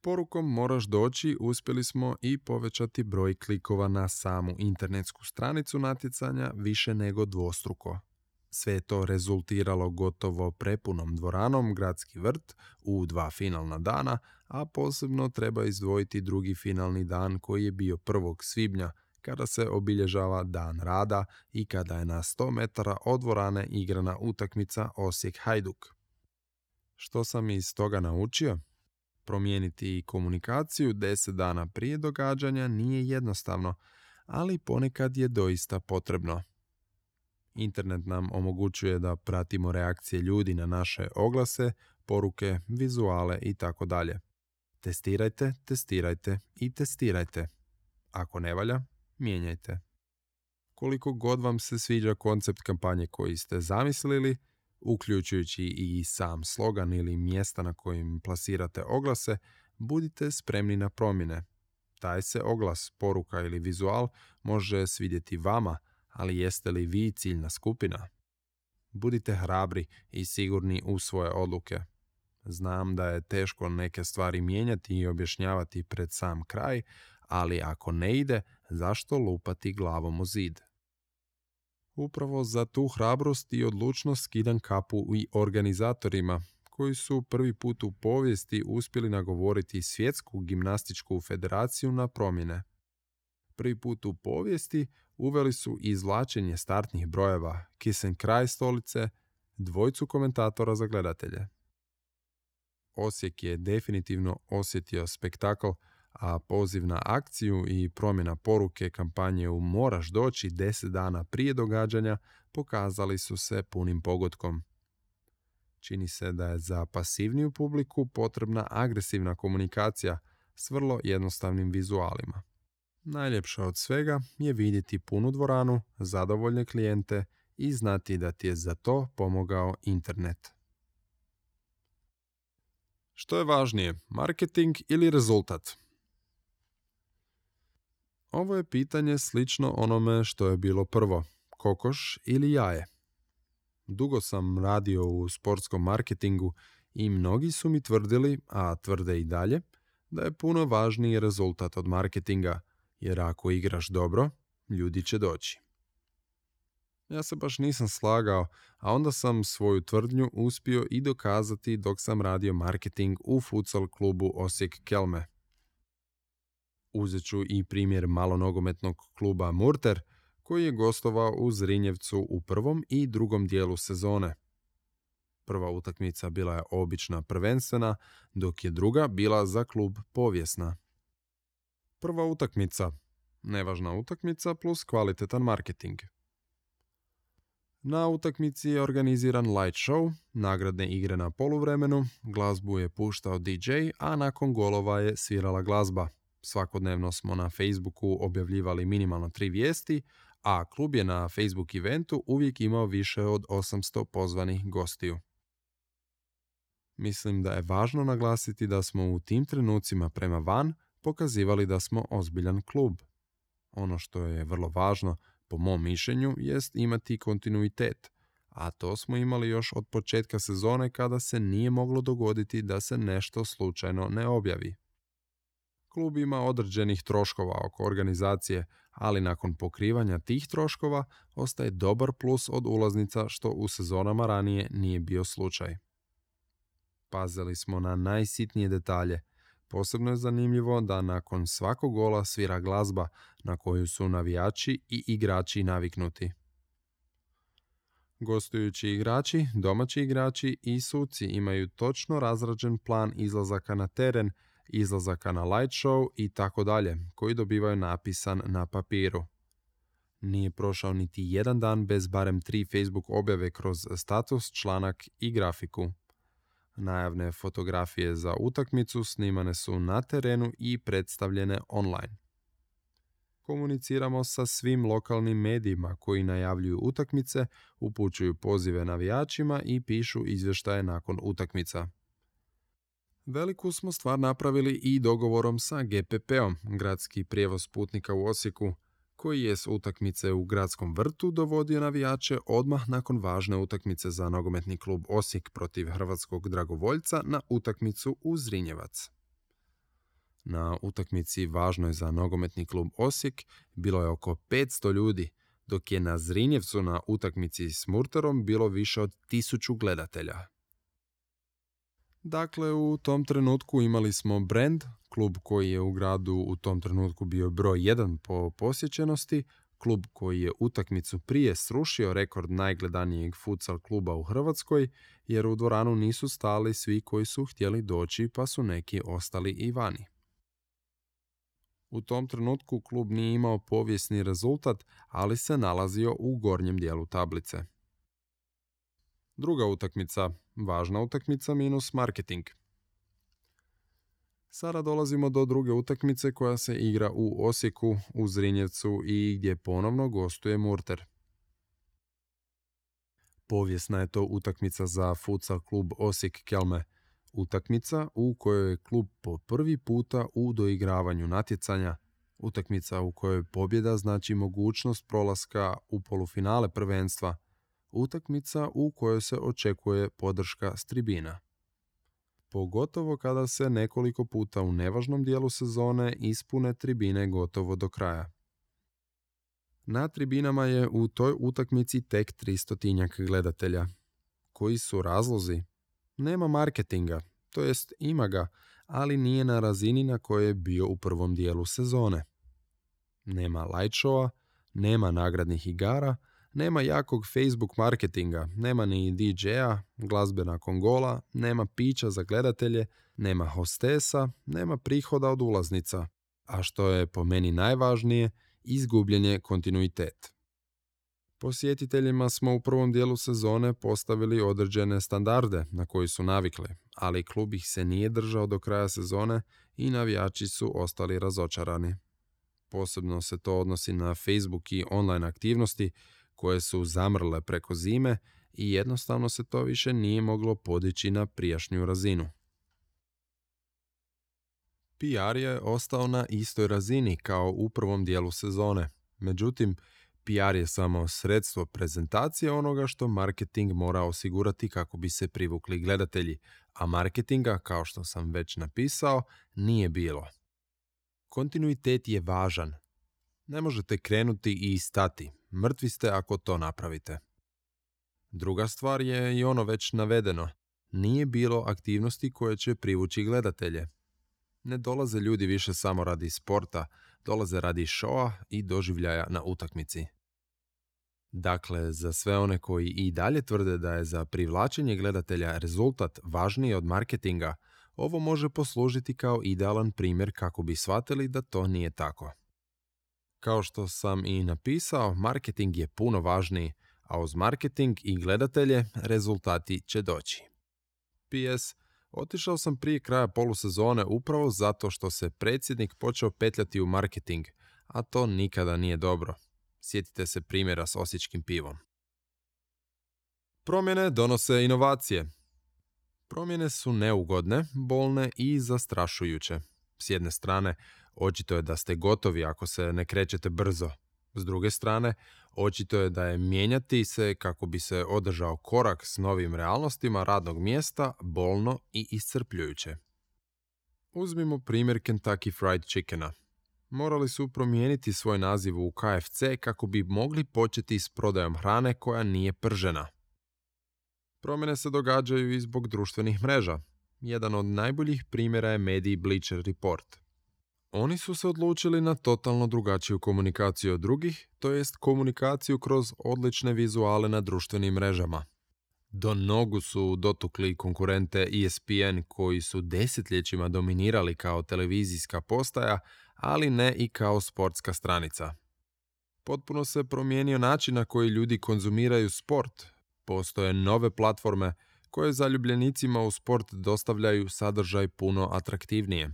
Speaker 1: Porukom Moraš doći uspjeli smo i povećati broj klikova na samu internetsku stranicu natjecanja više nego dvostruko. Sve to rezultiralo gotovo prepunom dvoranom Gradski vrt u dva finalna dana, a posebno treba izdvojiti drugi finalni dan koji je bio 1. svibnja kada se obilježava dan rada i kada je na 100 metara od dvorane igrana utakmica Osijek Hajduk. Što sam iz toga naučio? Promijeniti komunikaciju 10 dana prije događanja nije jednostavno, ali ponekad je doista potrebno. Internet nam omogućuje da pratimo reakcije ljudi na naše oglase, poruke, vizuale i tako dalje. Testirajte, testirajte i testirajte. Ako ne valja, mijenjajte. Koliko god vam se sviđa koncept kampanje koji ste zamislili, uključujući i sam slogan ili mjesta na kojim plasirate oglase, budite spremni na promjene. Taj se oglas, poruka ili vizual može svidjeti vama, ali jeste li vi ciljna skupina? Budite hrabri i sigurni u svoje odluke. Znam da je teško neke stvari mijenjati i objašnjavati pred sam kraj, ali ako ne ide, zašto lupati glavom u zid? Upravo za tu hrabrost i odlučnost skidam kapu i organizatorima, koji su prvi put u povijesti uspjeli nagovoriti svjetsku gimnastičku federaciju na promjene. Prvi put u povijesti uveli su izvlačenje startnih brojeva, kisen kraj stolice, dvojcu komentatora za gledatelje. Osijek je definitivno osjetio spektakl, a poziv na akciju i promjena poruke kampanje u Moraš doći deset dana prije događanja pokazali su se punim pogodkom. Čini se da je za pasivniju publiku potrebna agresivna komunikacija s vrlo jednostavnim vizualima. Najljepša od svega je vidjeti punu dvoranu, zadovoljne klijente i znati da ti je za to pomogao internet. Što je važnije, marketing ili rezultat? Ovo je pitanje slično onome što je bilo prvo, kokoš ili jaje. Dugo sam radio u sportskom marketingu i mnogi su mi tvrdili, a tvrde i dalje, da je puno važniji rezultat od marketinga, jer ako igraš dobro, ljudi će doći. Ja se baš nisam slagao, a onda sam svoju tvrdnju uspio i dokazati dok sam radio marketing u futsal klubu Osijek Kelme. Uzet ću i primjer malonogometnog kluba Murter, koji je gostovao u Zrinjevcu u prvom i drugom dijelu sezone. Prva utakmica bila je obična prvenstvena, dok je druga bila za klub povijesna. Prva utakmica, nevažna utakmica plus kvalitetan marketing. Na utakmici je organiziran light show, nagradne igre na poluvremenu, glazbu je puštao DJ, a nakon golova je svirala glazba. Svakodnevno smo na Facebooku objavljivali minimalno tri vijesti, a klub je na Facebook eventu uvijek imao više od 800 pozvanih gostiju. Mislim da je važno naglasiti da smo u tim trenucima prema van pokazivali da smo ozbiljan klub. Ono što je vrlo važno, po mom mišljenju, jest imati kontinuitet, a to smo imali još od početka sezone kada se nije moglo dogoditi da se nešto slučajno ne objavi. Klub ima određenih troškova oko organizacije, ali nakon pokrivanja tih troškova ostaje dobar plus od ulaznica što u sezonama ranije nije bio slučaj. Pazili smo na najsitnije detalje. Posebno je zanimljivo da nakon svakog gola svira glazba na koju su navijači i igrači naviknuti. Gostujući igrači, domaći igrači i suci imaju točno razrađen plan izlazaka na teren izlazaka na light show i tako dalje, koji dobivaju napisan na papiru. Nije prošao niti jedan dan bez barem tri Facebook objave kroz status, članak i grafiku. Najavne fotografije za utakmicu snimane su na terenu i predstavljene online. Komuniciramo sa svim lokalnim medijima koji najavljuju utakmice, upućuju pozive navijačima i pišu izvještaje nakon utakmica. Veliku smo stvar napravili i dogovorom sa GPP-om, gradski prijevoz putnika u Osijeku, koji je s utakmice u gradskom vrtu dovodio navijače odmah nakon važne utakmice za nogometni klub Osijek protiv hrvatskog dragovoljca na utakmicu u Zrinjevac. Na utakmici važnoj za nogometni klub Osijek bilo je oko 500 ljudi, dok je na Zrinjevcu na utakmici s Murterom bilo više od tisuću gledatelja. Dakle, u tom trenutku imali smo brand, klub koji je u gradu u tom trenutku bio broj 1 po posjećenosti, klub koji je utakmicu prije srušio rekord najgledanijeg futsal kluba u Hrvatskoj, jer u dvoranu nisu stali svi koji su htjeli doći pa su neki ostali i vani. U tom trenutku klub nije imao povijesni rezultat, ali se nalazio u gornjem dijelu tablice. Druga utakmica, važna utakmica minus marketing. Sada dolazimo do druge utakmice koja se igra u Osijeku, u Zrinjevcu i gdje ponovno gostuje Murter. Povijesna je to utakmica za futsal klub Osijek Kelme. utakmica u kojoj je klub po prvi puta u doigravanju natjecanja, utakmica u kojoj pobjeda znači mogućnost prolaska u polufinale prvenstva, utakmica u kojoj se očekuje podrška s tribina. Pogotovo kada se nekoliko puta u nevažnom dijelu sezone ispune tribine gotovo do kraja. Na tribinama je u toj utakmici tek 300 gledatelja. Koji su razlozi? Nema marketinga, to jest ima ga, ali nije na razini na kojoj je bio u prvom dijelu sezone. Nema light nema nagradnih igara, nema jakog Facebook marketinga, nema ni DJ-a, glazbe nakon gola, nema pića za gledatelje, nema hostesa, nema prihoda od ulaznica. A što je po meni najvažnije, izgubljen je kontinuitet. Posjetiteljima smo u prvom dijelu sezone postavili određene standarde na koji su navikli, ali klub ih se nije držao do kraja sezone i navijači su ostali razočarani. Posebno se to odnosi na Facebook i online aktivnosti koje su zamrle preko zime i jednostavno se to više nije moglo podići na prijašnju razinu. PR je ostao na istoj razini kao u prvom dijelu sezone. Međutim, PR je samo sredstvo prezentacije onoga što marketing mora osigurati kako bi se privukli gledatelji, a marketinga, kao što sam već napisao, nije bilo. Kontinuitet je važan. Ne možete krenuti i stati. Mrtvi ste ako to napravite. Druga stvar je i ono već navedeno. Nije bilo aktivnosti koje će privući gledatelje. Ne dolaze ljudi više samo radi sporta, dolaze radi šoa i doživljaja na utakmici. Dakle, za sve one koji i dalje tvrde da je za privlačenje gledatelja rezultat važniji od marketinga, ovo može poslužiti kao idealan primjer kako bi shvatili da to nije tako. Kao što sam i napisao, marketing je puno važniji, a uz marketing i gledatelje rezultati će doći. PS. Otišao sam prije kraja polusezone upravo zato što se predsjednik počeo petljati u marketing, a to nikada nije dobro. Sjetite se primjera s osječkim pivom. Promjene donose inovacije. Promjene su neugodne, bolne i zastrašujuće. S jedne strane, očito je da ste gotovi ako se ne krećete brzo. S druge strane, očito je da je mijenjati se kako bi se održao korak s novim realnostima radnog mjesta bolno i iscrpljujuće. Uzmimo primjer Kentucky Fried Chickena – morali su promijeniti svoj naziv u KFC kako bi mogli početi s prodajom hrane koja nije pržena. Promjene se događaju i zbog društvenih mreža. Jedan od najboljih primjera je mediji Bleacher Report. Oni su se odlučili na totalno drugačiju komunikaciju od drugih, to jest komunikaciju kroz odlične vizuale na društvenim mrežama. Do nogu su dotukli konkurente ESPN koji su desetljećima dominirali kao televizijska postaja, ali ne i kao sportska stranica. Potpuno se promijenio način na koji ljudi konzumiraju sport. Postoje nove platforme koje zaljubljenicima u sport dostavljaju sadržaj puno atraktivnije.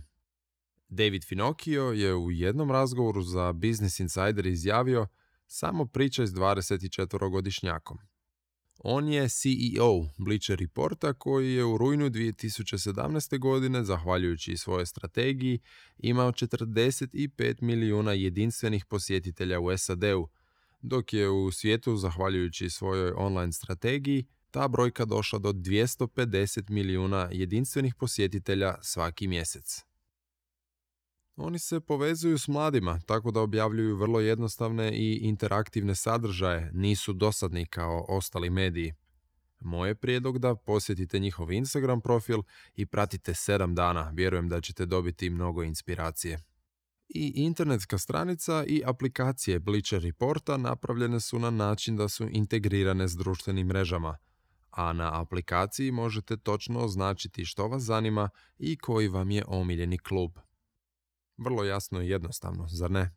Speaker 1: David Finocchio je u jednom razgovoru za Business Insider izjavio samo priča s 24-godišnjakom. On je CEO Bleacher Reporta koji je u rujnu 2017. godine, zahvaljujući svojoj strategiji, imao 45 milijuna jedinstvenih posjetitelja u SAD-u, dok je u svijetu, zahvaljujući svojoj online strategiji, ta brojka došla do 250 milijuna jedinstvenih posjetitelja svaki mjesec. Oni se povezuju s mladima, tako da objavljuju vrlo jednostavne i interaktivne sadržaje, nisu dosadni kao ostali mediji. Moj je prijedlog da posjetite njihov Instagram profil i pratite 7 dana, vjerujem da ćete dobiti mnogo inspiracije. I internetska stranica i aplikacije Bleacher Reporta napravljene su na način da su integrirane s društvenim mrežama, a na aplikaciji možete točno označiti što vas zanima i koji vam je omiljeni klub. Vrlo jasno i jednostavno, zar ne?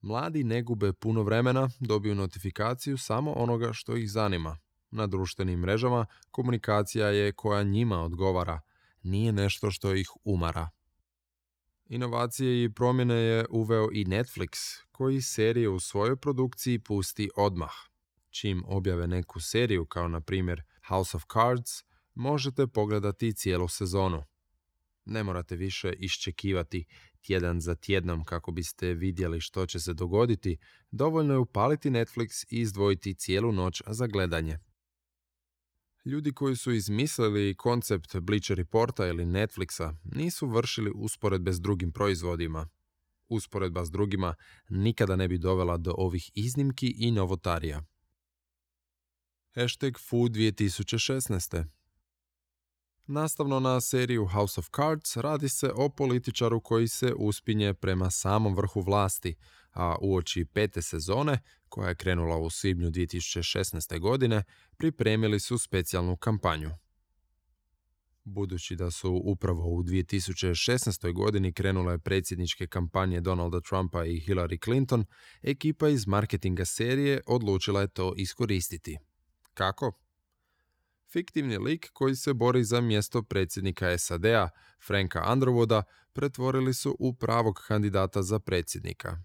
Speaker 1: Mladi ne gube puno vremena, dobiju notifikaciju samo onoga što ih zanima. Na društvenim mrežama komunikacija je koja njima odgovara, nije nešto što ih umara. Inovacije i promjene je uveo i Netflix, koji serije u svojoj produkciji pusti odmah. Čim objave neku seriju kao na primjer House of Cards, možete pogledati cijelu sezonu. Ne morate više iščekivati tjedan za tjednom kako biste vidjeli što će se dogoditi, dovoljno je upaliti Netflix i izdvojiti cijelu noć za gledanje. Ljudi koji su izmislili koncept Bleacher Reporta ili Netflixa nisu vršili usporedbe s drugim proizvodima. Usporedba s drugima nikada ne bi dovela do ovih iznimki i novotarija. Hashtag Food 2016. Nastavno na seriju House of Cards radi se o političaru koji se uspinje prema samom vrhu vlasti, a uoči pete sezone, koja je krenula u svibnju 2016. godine, pripremili su specijalnu kampanju. Budući da su upravo u 2016. godini krenule predsjedničke kampanje Donalda Trumpa i Hillary Clinton, ekipa iz marketinga serije odlučila je to iskoristiti. Kako? fiktivni lik koji se bori za mjesto predsjednika SAD-a, Franka Underwooda, pretvorili su u pravog kandidata za predsjednika.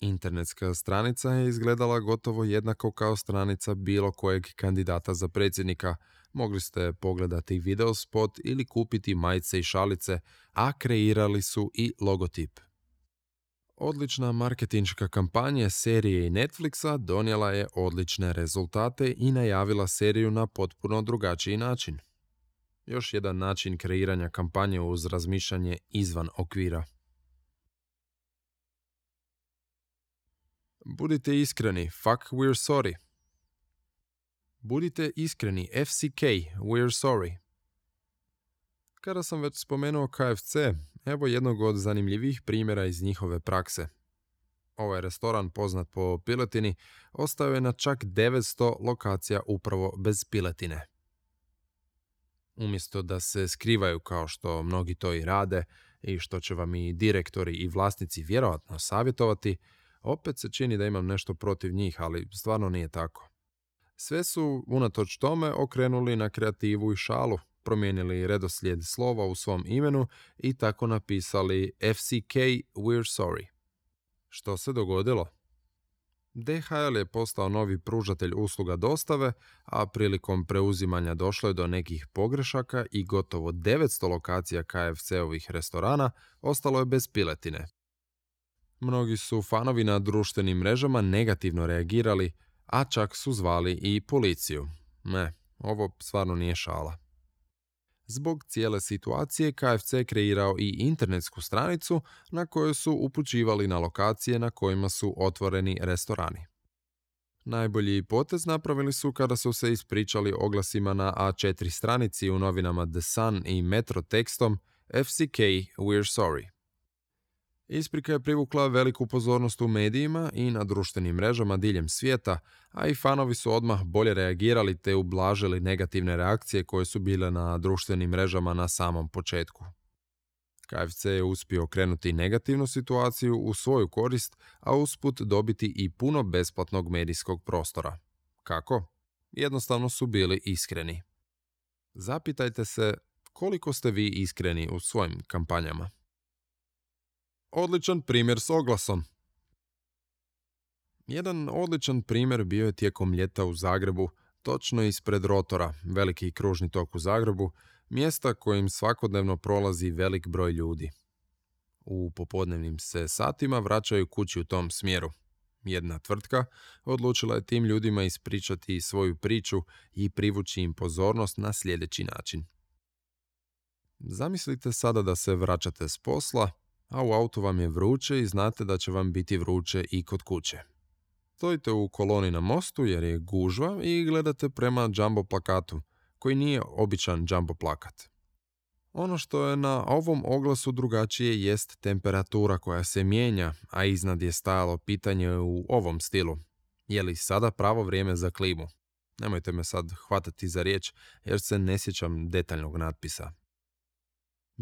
Speaker 1: Internetska stranica je izgledala gotovo jednako kao stranica bilo kojeg kandidata za predsjednika. Mogli ste pogledati video spot ili kupiti majice i šalice, a kreirali su i logotip. Odlična marketinška kampanja serije i Netflixa donijela je odlične rezultate i najavila seriju na potpuno drugačiji način. Još jedan način kreiranja kampanje uz razmišljanje izvan okvira. Budite iskreni, fuck we're sorry. Budite iskreni, FCK, we're sorry. Kada sam već spomenuo KFC, evo jednog od zanimljivih primjera iz njihove prakse. Ovaj restoran, poznat po piletini, ostao je na čak 900 lokacija upravo bez piletine. Umjesto da se skrivaju kao što mnogi to i rade i što će vam i direktori i vlasnici vjerojatno savjetovati, opet se čini da imam nešto protiv njih, ali stvarno nije tako. Sve su, unatoč tome, okrenuli na kreativu i šalu, promijenili redoslijed slova u svom imenu i tako napisali FCK We're Sorry. Što se dogodilo? DHL je postao novi pružatelj usluga dostave, a prilikom preuzimanja došlo je do nekih pogrešaka i gotovo 900 lokacija KFC-ovih restorana ostalo je bez piletine. Mnogi su fanovi na društvenim mrežama negativno reagirali, a čak su zvali i policiju. Ne, ovo stvarno nije šala. Zbog cijele situacije KFC kreirao i internetsku stranicu na kojoj su upućivali na lokacije na kojima su otvoreni restorani. Najbolji potez napravili su kada su se ispričali oglasima na A4 stranici u novinama The Sun i Metro tekstom FCK We're Sorry. Isprika je privukla veliku pozornost u medijima i na društvenim mrežama diljem svijeta, a i fanovi su odmah bolje reagirali te ublažili negativne reakcije koje su bile na društvenim mrežama na samom početku. KFC je uspio okrenuti negativnu situaciju u svoju korist, a usput dobiti i puno besplatnog medijskog prostora. Kako? Jednostavno su bili iskreni. Zapitajte se koliko ste vi iskreni u svojim kampanjama. Odličan primjer s oglasom. Jedan odličan primjer bio je tijekom ljeta u Zagrebu, točno ispred rotora, veliki kružni tok u Zagrebu, mjesta kojim svakodnevno prolazi velik broj ljudi. U popodnevnim se satima vraćaju kući u tom smjeru. Jedna tvrtka odlučila je tim ljudima ispričati svoju priču i privući im pozornost na sljedeći način. Zamislite sada da se vraćate s posla a u autu vam je vruće i znate da će vam biti vruće i kod kuće. Stojite u koloni na mostu jer je gužva i gledate prema jumbo plakatu, koji nije običan jumbo plakat. Ono što je na ovom oglasu drugačije jest temperatura koja se mijenja, a iznad je stajalo pitanje u ovom stilu. Je li sada pravo vrijeme za klimu? Nemojte me sad hvatati za riječ jer se ne sjećam detaljnog natpisa.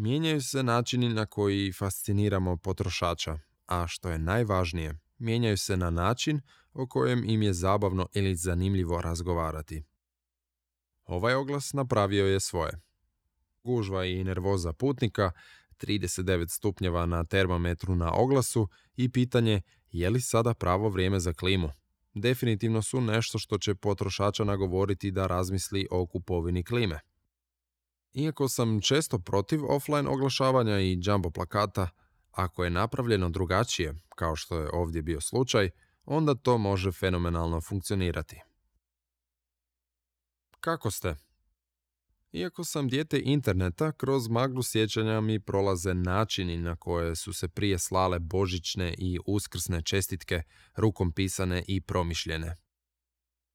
Speaker 1: Mijenjaju se načini na koji fasciniramo potrošača, a što je najvažnije, mijenjaju se na način o kojem im je zabavno ili zanimljivo razgovarati. Ovaj oglas napravio je svoje. Gužva i nervoza putnika, 39 stupnjeva na termometru na oglasu i pitanje je li sada pravo vrijeme za klimu. definitivno su nešto što će potrošača nagovoriti da razmisli o kupovini klime. Iako sam često protiv offline oglašavanja i jumbo plakata, ako je napravljeno drugačije, kao što je ovdje bio slučaj, onda to može fenomenalno funkcionirati. Kako ste? Iako sam dijete interneta, kroz maglu sjećanja mi prolaze načini na koje su se prije slale božićne i uskrsne čestitke, rukom pisane i promišljene.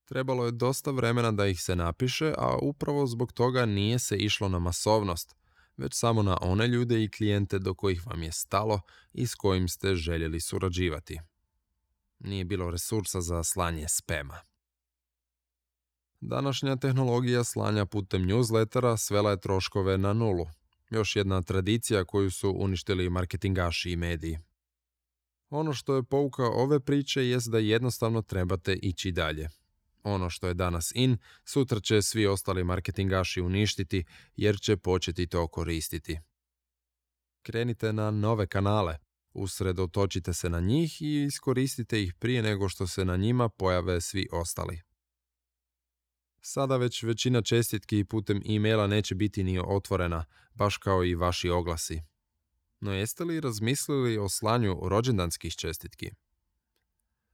Speaker 1: Trebalo je dosta vremena da ih se napiše, a upravo zbog toga nije se išlo na masovnost, već samo na one ljude i klijente do kojih vam je stalo i s kojim ste željeli surađivati. Nije bilo resursa za slanje spema. Današnja tehnologija slanja putem newslettera svela je troškove na nulu. Još jedna tradicija koju su uništili marketingaši i mediji. Ono što je pouka ove priče jest da jednostavno trebate ići dalje. Ono što je danas in, sutra će svi ostali marketingaši uništiti jer će početi to koristiti. Krenite na nove kanale, usredotočite se na njih i iskoristite ih prije nego što se na njima pojave svi ostali. Sada već većina čestitki putem e-maila neće biti ni otvorena, baš kao i vaši oglasi. No jeste li razmislili o slanju rođendanskih čestitki?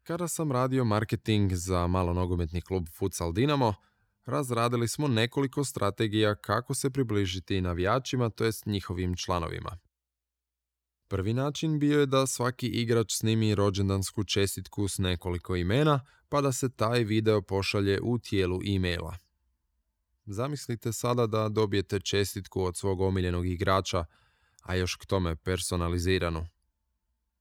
Speaker 1: Kada sam radio marketing za malonogometni klub Futsal Dinamo, razradili smo nekoliko strategija kako se približiti navijačima, to jest njihovim članovima. Prvi način bio je da svaki igrač snimi rođendansku čestitku s nekoliko imena, pa da se taj video pošalje u tijelu e-maila. Zamislite sada da dobijete čestitku od svog omiljenog igrača, a još k tome personaliziranu.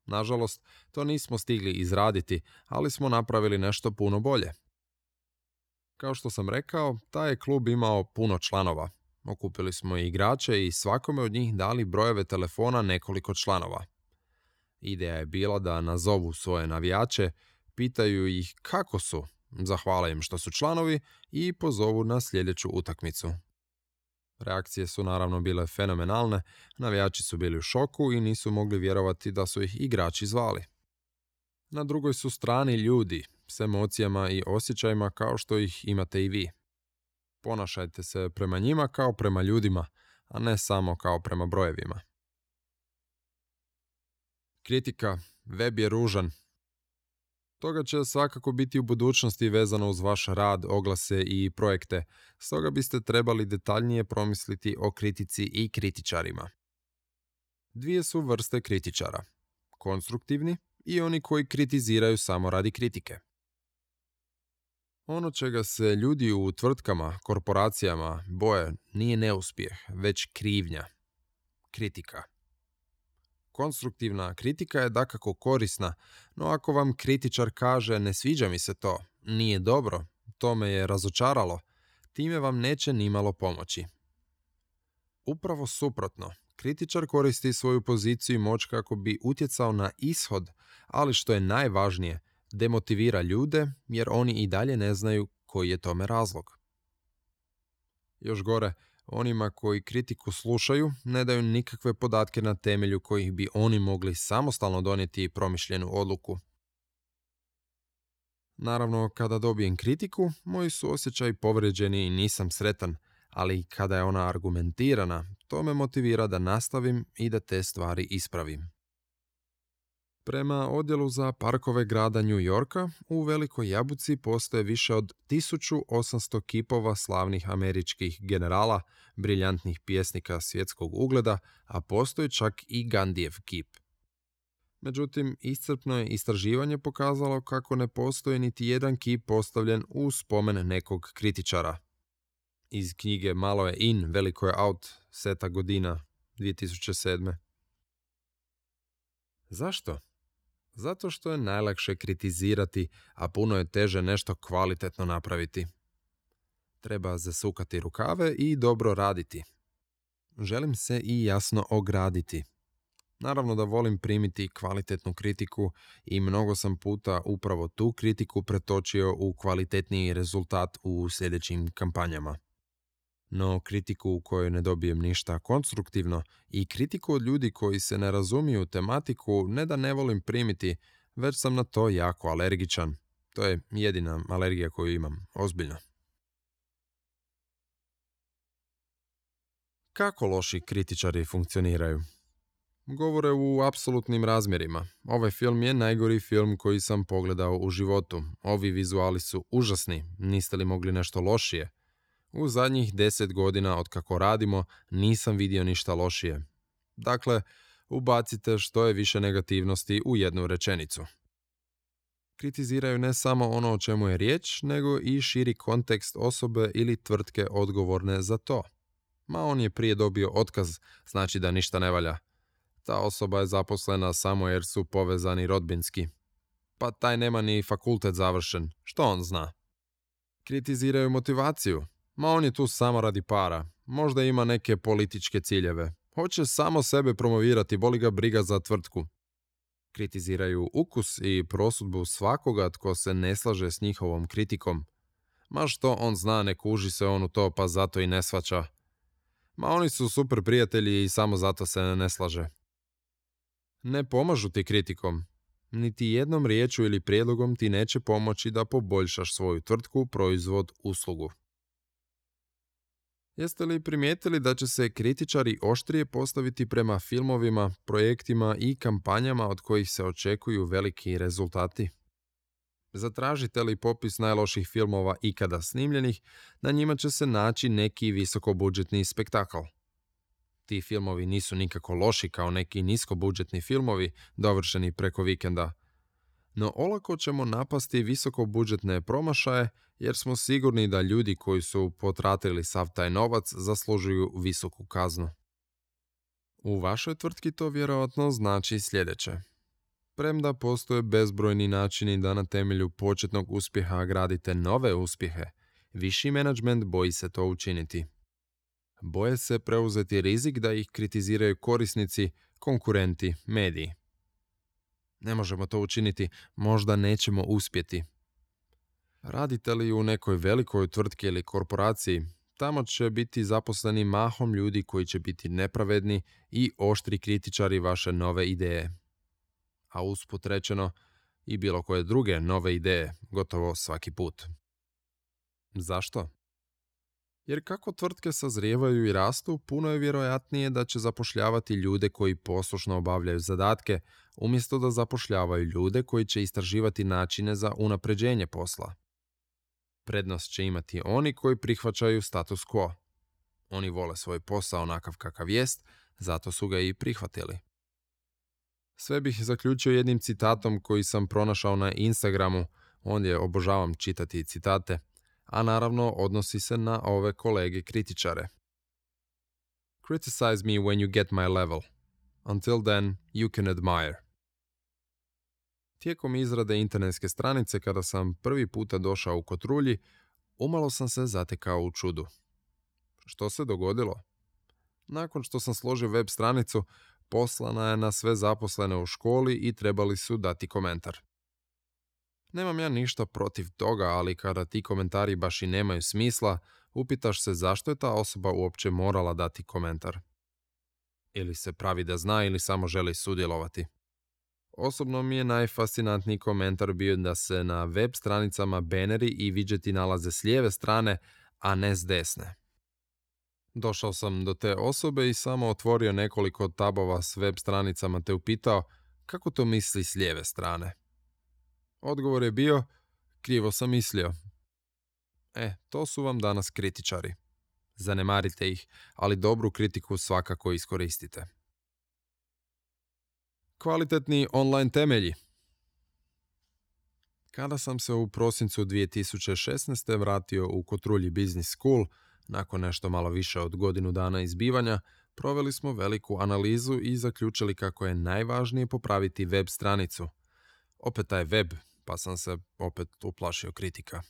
Speaker 1: Nažalost, to nismo stigli izraditi, ali smo napravili nešto puno bolje. Kao što sam rekao, taj je klub imao puno članova, Okupili smo igrače i svakome od njih dali brojeve telefona nekoliko članova. Ideja je bila da nazovu svoje navijače, pitaju ih kako su, zahvale im što su članovi i pozovu na sljedeću utakmicu. Reakcije su naravno bile fenomenalne, navijači su bili u šoku i nisu mogli vjerovati da su ih igrači zvali. Na drugoj su strani ljudi, s emocijama i osjećajima kao što ih imate i vi. Ponašajte se prema njima kao prema ljudima, a ne samo kao prema brojevima. Kritika, web je ružan. Toga će svakako biti u budućnosti vezano uz vaš rad, oglase i projekte, stoga biste trebali detaljnije promisliti o kritici i kritičarima. Dvije su vrste kritičara. Konstruktivni i oni koji kritiziraju samo radi kritike. Ono čega se ljudi u tvrtkama, korporacijama boje nije neuspjeh, već krivnja, kritika. Konstruktivna kritika je dakako korisna, no ako vam kritičar kaže ne sviđa mi se to, nije dobro, to me je razočaralo, time vam neće nimalo pomoći. Upravo suprotno, kritičar koristi svoju poziciju i moć kako bi utjecao na ishod, ali što je najvažnije, demotivira ljude jer oni i dalje ne znaju koji je tome razlog. Još gore, onima koji kritiku slušaju ne daju nikakve podatke na temelju kojih bi oni mogli samostalno donijeti promišljenu odluku. Naravno, kada dobijem kritiku, moji su osjećaj povređeni i nisam sretan, ali kada je ona argumentirana, to me motivira da nastavim i da te stvari ispravim. Prema odjelu za parkove grada New Yorka, u Velikoj Jabuci postoje više od 1800 kipova slavnih američkih generala, briljantnih pjesnika svjetskog ugleda, a postoji čak i Gandijev kip. Međutim, iscrpno je istraživanje pokazalo kako ne postoji niti jedan kip postavljen u spomen nekog kritičara. Iz knjige Malo je in, veliko je out, seta godina, 2007. Zašto? Zato što je najlakše kritizirati, a puno je teže nešto kvalitetno napraviti. Treba zasukati rukave i dobro raditi. Želim se i jasno ograditi. Naravno da volim primiti kvalitetnu kritiku i mnogo sam puta upravo tu kritiku pretočio u kvalitetniji rezultat u sljedećim kampanjama no kritiku u kojoj ne dobijem ništa konstruktivno i kritiku od ljudi koji se ne razumiju tematiku ne da ne volim primiti, već sam na to jako alergičan. To je jedina alergija koju imam, ozbiljno. Kako loši kritičari funkcioniraju? Govore u apsolutnim razmjerima. Ovaj film je najgori film koji sam pogledao u životu. Ovi vizuali su užasni, niste li mogli nešto lošije? U zadnjih deset godina od kako radimo nisam vidio ništa lošije. Dakle, ubacite što je više negativnosti u jednu rečenicu. Kritiziraju ne samo ono o čemu je riječ, nego i širi kontekst osobe ili tvrtke odgovorne za to. Ma on je prije dobio otkaz, znači da ništa ne valja. Ta osoba je zaposlena samo jer su povezani rodbinski. Pa taj nema ni fakultet završen, što on zna? Kritiziraju motivaciju. Ma on je tu samo radi para. Možda ima neke političke ciljeve. Hoće samo sebe promovirati, boli ga briga za tvrtku. Kritiziraju ukus i prosudbu svakoga tko se ne slaže s njihovom kritikom. Ma što on zna, ne kuži se on u to, pa zato i ne svača. Ma oni su super prijatelji i samo zato se ne slaže. Ne pomažu ti kritikom. Niti jednom riječu ili prijedlogom ti neće pomoći da poboljšaš svoju tvrtku, proizvod, uslugu. Jeste li primijetili da će se kritičari oštrije postaviti prema filmovima, projektima i kampanjama od kojih se očekuju veliki rezultati? Zatražite li popis najloših filmova ikada snimljenih, na njima će se naći neki visokobudžetni spektakl. Ti filmovi nisu nikako loši kao neki niskobudžetni filmovi dovršeni preko vikenda. No olako ćemo napasti visokobudžetne promašaje jer smo sigurni da ljudi koji su potratili sav taj novac zaslužuju visoku kaznu. U vašoj tvrtki to vjerojatno znači sljedeće. Premda postoje bezbrojni načini da na temelju početnog uspjeha gradite nove uspjehe, viši menadžment boji se to učiniti. Boje se preuzeti rizik da ih kritiziraju korisnici, konkurenti, mediji. Ne možemo to učiniti, možda nećemo uspjeti. Radite li u nekoj velikoj tvrtki ili korporaciji, tamo će biti zaposleni mahom ljudi koji će biti nepravedni i oštri kritičari vaše nove ideje. A usput rečeno i bilo koje druge nove ideje, gotovo svaki put. Zašto? Jer kako tvrtke sazrijevaju i rastu, puno je vjerojatnije da će zapošljavati ljude koji poslušno obavljaju zadatke, umjesto da zapošljavaju ljude koji će istraživati načine za unapređenje posla. Prednost će imati oni koji prihvaćaju status quo. Oni vole svoj posao onakav kakav jest, zato su ga i prihvatili. Sve bih zaključio jednim citatom koji sam pronašao na Instagramu, ondje obožavam čitati citate, a naravno odnosi se na ove kolege kritičare. Criticize me when you get my level. Until then, you can admire. Tijekom izrade internetske stranice, kada sam prvi puta došao u Kotrulji, umalo sam se zatekao u čudu. Što se dogodilo? Nakon što sam složio web stranicu, poslana je na sve zaposlene u školi i trebali su dati komentar. Nemam ja ništa protiv toga, ali kada ti komentari baš i nemaju smisla, upitaš se zašto je ta osoba uopće morala dati komentar. Ili se pravi da zna ili samo želi sudjelovati. Osobno mi je najfascinantniji komentar bio da se na web stranicama beneri i widgeti nalaze s lijeve strane, a ne s desne. Došao sam do te osobe i samo otvorio nekoliko tabova s web stranicama te upitao kako to misli s lijeve strane. Odgovor je bio, krivo sam mislio. E, to su vam danas kritičari. Zanemarite ih, ali dobru kritiku svakako iskoristite. Kvalitetni online temelji. Kada sam se u prosincu 2016. vratio u Kotrulji Business School, nakon nešto malo više od godinu dana izbivanja, proveli smo veliku analizu i zaključili kako je najvažnije popraviti web stranicu. Opet taj web, pa sam se opet uplašio kritika.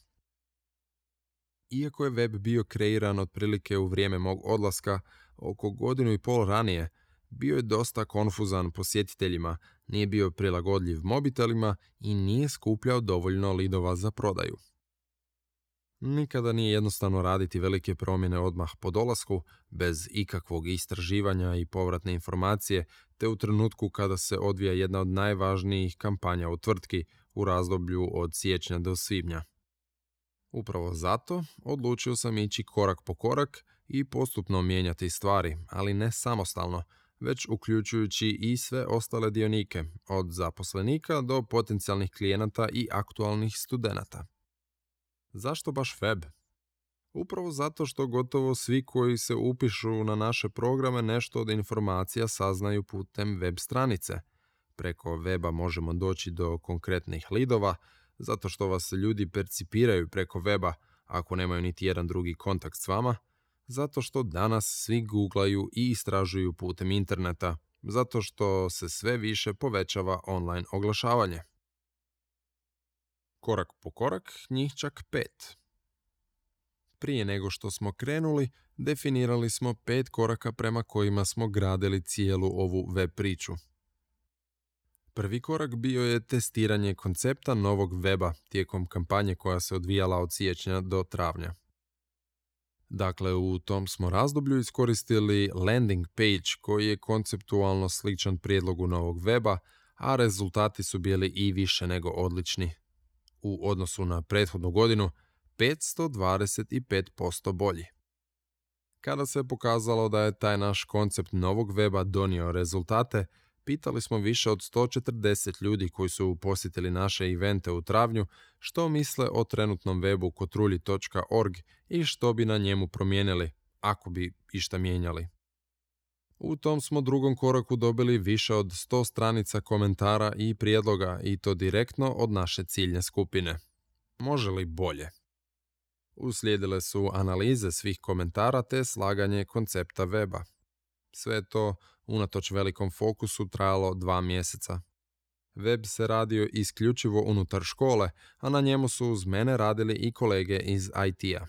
Speaker 1: Iako je web bio kreiran otprilike u vrijeme mog odlaska, oko godinu i pol ranije, bio je dosta konfuzan posjetiteljima, nije bio prilagodljiv mobitelima i nije skupljao dovoljno lidova za prodaju. Nikada nije jednostavno raditi velike promjene odmah po dolasku, bez ikakvog istraživanja i povratne informacije, te u trenutku kada se odvija jedna od najvažnijih kampanja u tvrtki, u razdoblju od siječnja do svibnja. Upravo zato odlučio sam ići korak po korak i postupno mijenjati stvari, ali ne samostalno, već uključujući i sve ostale dionike, od zaposlenika do potencijalnih klijenata i aktualnih studenata. Zašto baš web? Upravo zato što gotovo svi koji se upišu na naše programe nešto od informacija saznaju putem web stranice. Preko weba možemo doći do konkretnih lidova, zato što vas ljudi percipiraju preko weba ako nemaju niti jedan drugi kontakt s vama, zato što danas svi googlaju i istražuju putem interneta, zato što se sve više povećava online oglašavanje. Korak po korak, njih čak pet. Prije nego što smo krenuli, definirali smo pet koraka prema kojima smo gradili cijelu ovu web priču. Prvi korak bio je testiranje koncepta novog weba tijekom kampanje koja se odvijala od siječnja do travnja. Dakle, u tom smo razdoblju iskoristili landing page koji je konceptualno sličan prijedlogu novog weba, a rezultati su bili i više nego odlični. U odnosu na prethodnu godinu 525% bolji. Kada se pokazalo da je taj naš koncept novog weba donio rezultate, pitali smo više od 140 ljudi koji su posjetili naše evente u travnju što misle o trenutnom webu kotrulji.org i što bi na njemu promijenili, ako bi išta mijenjali. U tom smo drugom koraku dobili više od 100 stranica komentara i prijedloga i to direktno od naše ciljne skupine. Može li bolje? Uslijedile su analize svih komentara te slaganje koncepta weba. Sve to, unatoč velikom fokusu, trajalo dva mjeseca. Web se radio isključivo unutar škole, a na njemu su uz mene radili i kolege iz IT-a.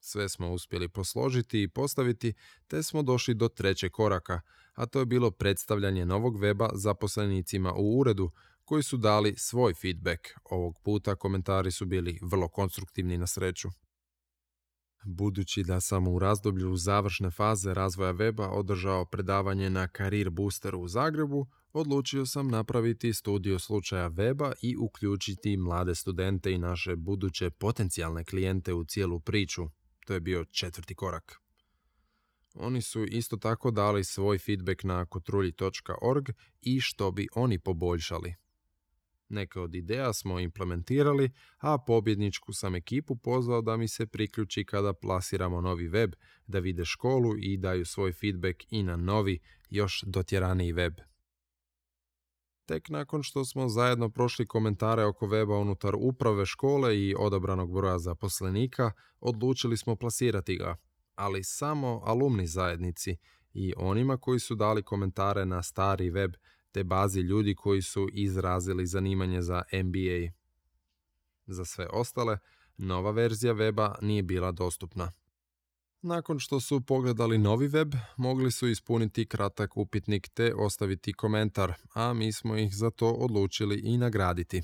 Speaker 1: Sve smo uspjeli posložiti i postaviti, te smo došli do trećeg koraka, a to je bilo predstavljanje novog weba zaposlenicima u uredu, koji su dali svoj feedback. Ovog puta komentari su bili vrlo konstruktivni na sreću. Budući da sam u razdoblju završne faze razvoja weba održao predavanje na Career Boosteru u Zagrebu, odlučio sam napraviti studiju slučaja weba i uključiti mlade studente i naše buduće potencijalne klijente u cijelu priču. To je bio četvrti korak. Oni su isto tako dali svoj feedback na kotrulji.org i što bi oni poboljšali. Neke od ideja smo implementirali, a pobjedničku sam ekipu pozvao da mi se priključi kada plasiramo novi web, da vide školu i daju svoj feedback i na novi, još dotjeraniji web. Tek nakon što smo zajedno prošli komentare oko weba unutar uprave škole i odabranog broja zaposlenika, odlučili smo plasirati ga, ali samo alumni zajednici i onima koji su dali komentare na stari web te bazi ljudi koji su izrazili zanimanje za MBA. Za sve ostale, nova verzija weba nije bila dostupna. Nakon što su pogledali novi web, mogli su ispuniti kratak upitnik te ostaviti komentar, a mi smo ih za to odlučili i nagraditi.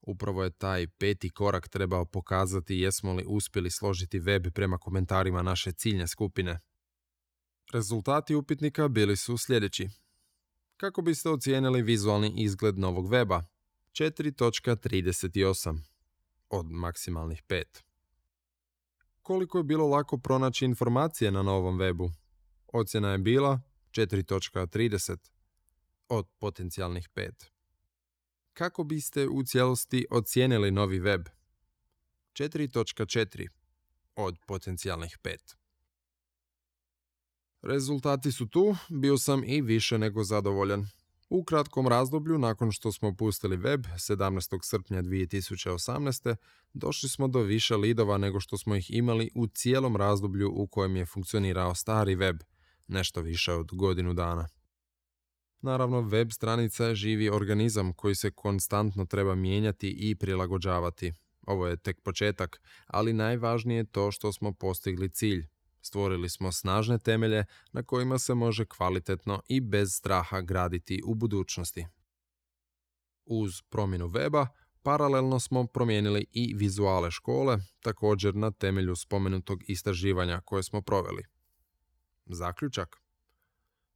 Speaker 1: Upravo je taj peti korak trebao pokazati jesmo li uspjeli složiti web prema komentarima naše ciljne skupine. Rezultati upitnika bili su sljedeći kako biste ocijenili vizualni izgled novog weba. 4.38 od maksimalnih 5. Koliko je bilo lako pronaći informacije na novom webu? Ocjena je bila 4.30 od potencijalnih 5. Kako biste u cijelosti ocijenili novi web? 4.4 od potencijalnih 5. Rezultati su tu, bio sam i više nego zadovoljan. U kratkom razdoblju, nakon što smo pustili web 17. srpnja 2018. došli smo do više lidova nego što smo ih imali u cijelom razdoblju u kojem je funkcionirao stari web, nešto više od godinu dana. Naravno, web stranica je živi organizam koji se konstantno treba mijenjati i prilagođavati. Ovo je tek početak, ali najvažnije je to što smo postigli cilj, Stvorili smo snažne temelje na kojima se može kvalitetno i bez straha graditi u budućnosti. Uz promjenu weba, paralelno smo promijenili i vizuale škole, također na temelju spomenutog istraživanja koje smo proveli. Zaključak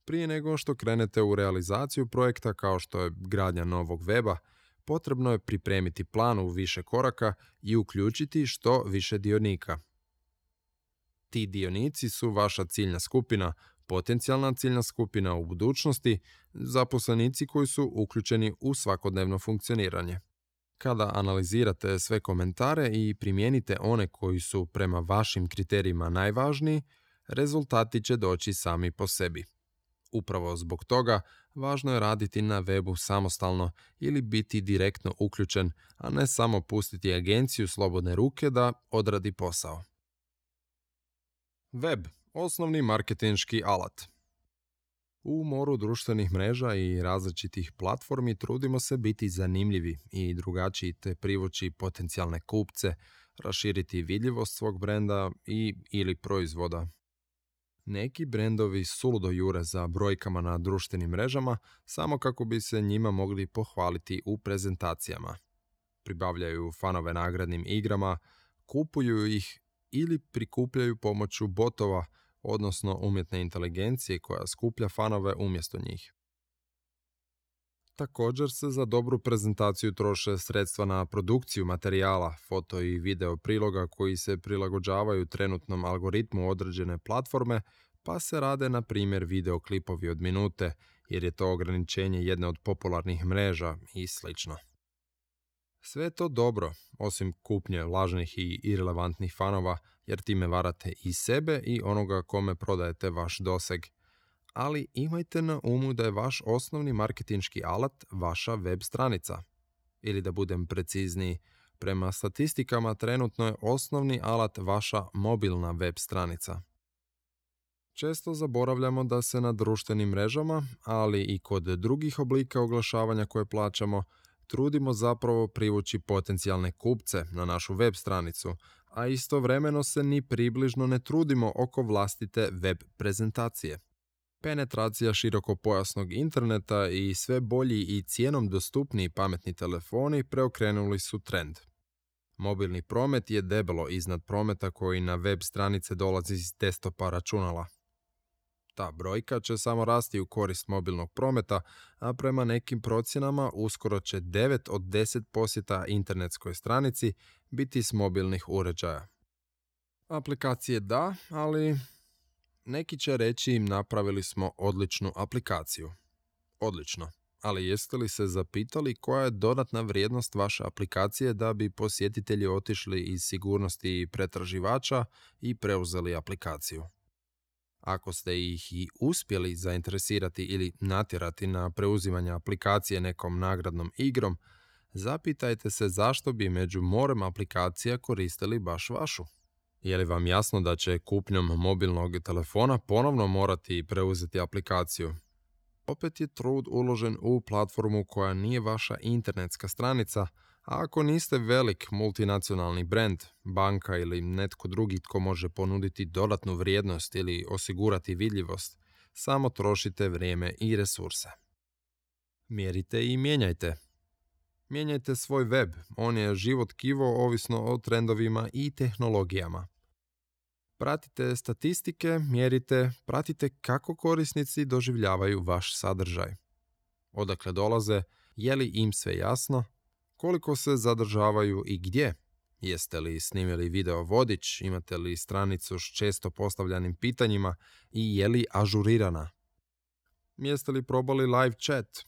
Speaker 1: prije nego što krenete u realizaciju projekta kao što je gradnja novog weba, potrebno je pripremiti plan u više koraka i uključiti što više dionika. Ti dionici su vaša ciljna skupina, potencijalna ciljna skupina u budućnosti, zaposlenici koji su uključeni u svakodnevno funkcioniranje. Kada analizirate sve komentare i primijenite one koji su prema vašim kriterijima najvažniji, rezultati će doći sami po sebi. Upravo zbog toga važno je raditi na webu samostalno ili biti direktno uključen, a ne samo pustiti agenciju slobodne ruke da odradi posao. Web, osnovni marketinški alat. U moru društvenih mreža i različitih platformi trudimo se biti zanimljivi i drugačiji te privući potencijalne kupce, raširiti vidljivost svog brenda i ili proizvoda. Neki brendovi suludo jure za brojkama na društvenim mrežama samo kako bi se njima mogli pohvaliti u prezentacijama. Pribavljaju fanove nagradnim igrama, kupuju ih ili prikupljaju pomoću botova, odnosno umjetne inteligencije koja skuplja fanove umjesto njih. Također se za dobru prezentaciju troše sredstva na produkciju materijala, foto i video priloga koji se prilagođavaju trenutnom algoritmu određene platforme, pa se rade na primjer videoklipovi od minute, jer je to ograničenje jedne od popularnih mreža i slično. Sve je to dobro, osim kupnje lažnih i irelevantnih fanova, jer time varate i sebe i onoga kome prodajete vaš doseg. Ali imajte na umu da je vaš osnovni marketinški alat vaša web stranica. Ili da budem precizniji, prema statistikama trenutno je osnovni alat vaša mobilna web stranica. Često zaboravljamo da se na društvenim mrežama, ali i kod drugih oblika oglašavanja koje plaćamo, trudimo zapravo privući potencijalne kupce na našu web stranicu, a istovremeno se ni približno ne trudimo oko vlastite web prezentacije. Penetracija širokopojasnog interneta i sve bolji i cijenom dostupniji pametni telefoni preokrenuli su trend. Mobilni promet je debelo iznad prometa koji na web stranice dolazi iz desktopa računala. Ta brojka će samo rasti u korist mobilnog prometa, a prema nekim procjenama uskoro će 9 od 10 posjeta internetskoj stranici biti s mobilnih uređaja. Aplikacije da, ali neki će reći im napravili smo odličnu aplikaciju. Odlično. Ali jeste li se zapitali koja je dodatna vrijednost vaše aplikacije da bi posjetitelji otišli iz sigurnosti pretraživača i preuzeli aplikaciju? Ako ste ih i uspjeli zainteresirati ili natjerati na preuzimanje aplikacije nekom nagradnom igrom, zapitajte se zašto bi među morem aplikacija koristili baš vašu. Je li vam jasno da će kupnjom mobilnog telefona ponovno morati preuzeti aplikaciju? Opet je trud uložen u platformu koja nije vaša internetska stranica, ako niste velik multinacionalni brand, banka ili netko drugi tko može ponuditi dodatnu vrijednost ili osigurati vidljivost, samo trošite vrijeme i resurse. Mjerite i mijenjajte. Mijenjajte svoj web, on je život kivo ovisno o trendovima i tehnologijama. Pratite statistike, mjerite, pratite kako korisnici doživljavaju vaš sadržaj. Odakle dolaze, je li im sve jasno, koliko se zadržavaju i gdje. Jeste li snimili video vodič, imate li stranicu s često postavljanim pitanjima i je li ažurirana? Jeste li probali live chat?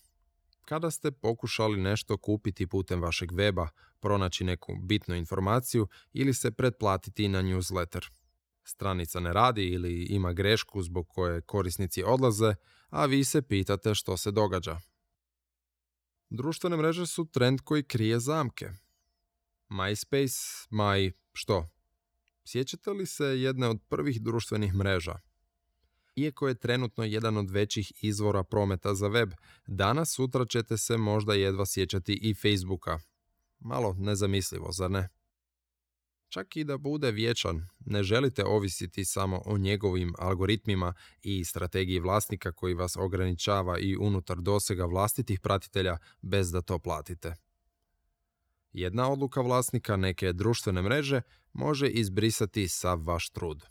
Speaker 1: Kada ste pokušali nešto kupiti putem vašeg weba, pronaći neku bitnu informaciju ili se pretplatiti na newsletter? Stranica ne radi ili ima grešku zbog koje korisnici odlaze, a vi se pitate što se događa. Društvene mreže su trend koji krije zamke. MySpace, my što? Sjećate li se jedne od prvih društvenih mreža? Iako je trenutno jedan od većih izvora prometa za web, danas sutra ćete se možda jedva sjećati i Facebooka. Malo nezamislivo, zar ne? Čak i da bude vječan, ne želite ovisiti samo o njegovim algoritmima i strategiji vlasnika koji vas ograničava i unutar dosega vlastitih pratitelja bez da to platite. Jedna odluka vlasnika neke društvene mreže može izbrisati sav vaš trud.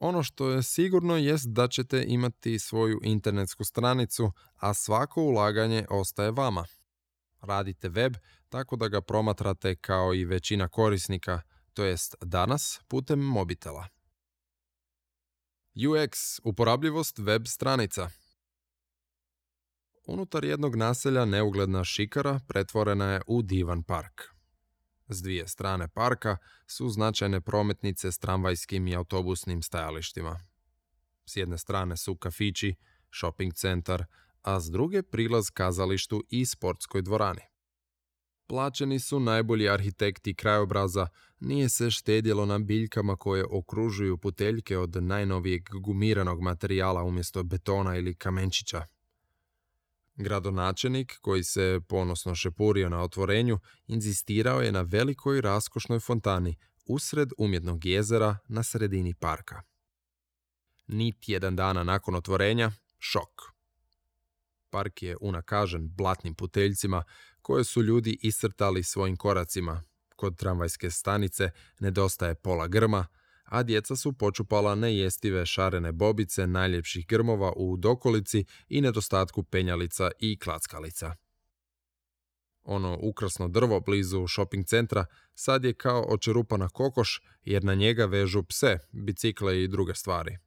Speaker 1: Ono što je sigurno jest da ćete imati svoju internetsku stranicu, a svako ulaganje ostaje vama. Radite web tako da ga promatrate kao i većina korisnika, to jest danas putem mobitela. UX, uporabljivost web stranica. Unutar jednog naselja neugledna šikara pretvorena je u divan park. S dvije strane parka su značajne prometnice s tramvajskim i autobusnim stajalištima. S jedne strane su kafići, shopping centar, a s druge prilaz kazalištu i sportskoj dvorani. Plaćeni su najbolji arhitekti krajobraza, nije se štedjelo na biljkama koje okružuju puteljke od najnovijeg gumiranog materijala umjesto betona ili kamenčića. Gradonačelnik, koji se ponosno šepurio na otvorenju, inzistirao je na velikoj raskošnoj fontani usred umjetnog jezera na sredini parka. Niti jedan dana nakon otvorenja, šok. Park je unakažen blatnim puteljcima koje su ljudi iscrtali svojim koracima. Kod tramvajske stanice nedostaje pola grma, a djeca su počupala nejestive šarene bobice najljepših grmova u dokolici i nedostatku penjalica i klackalica. Ono ukrasno drvo blizu shopping centra sad je kao očerupana kokoš jer na njega vežu pse, bicikle i druge stvari.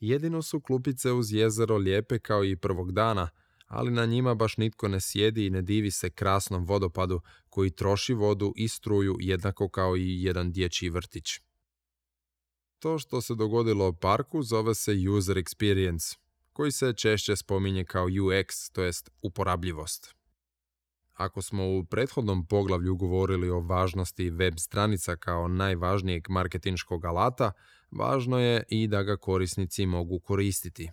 Speaker 1: Jedino su klupice uz jezero lijepe kao i prvog dana, ali na njima baš nitko ne sjedi i ne divi se krasnom vodopadu koji troši vodu i struju jednako kao i jedan dječji vrtić. To što se dogodilo u parku zove se user experience, koji se češće spominje kao UX, to jest uporabljivost. Ako smo u prethodnom poglavlju govorili o važnosti web stranica kao najvažnijeg marketinškog alata, važno je i da ga korisnici mogu koristiti.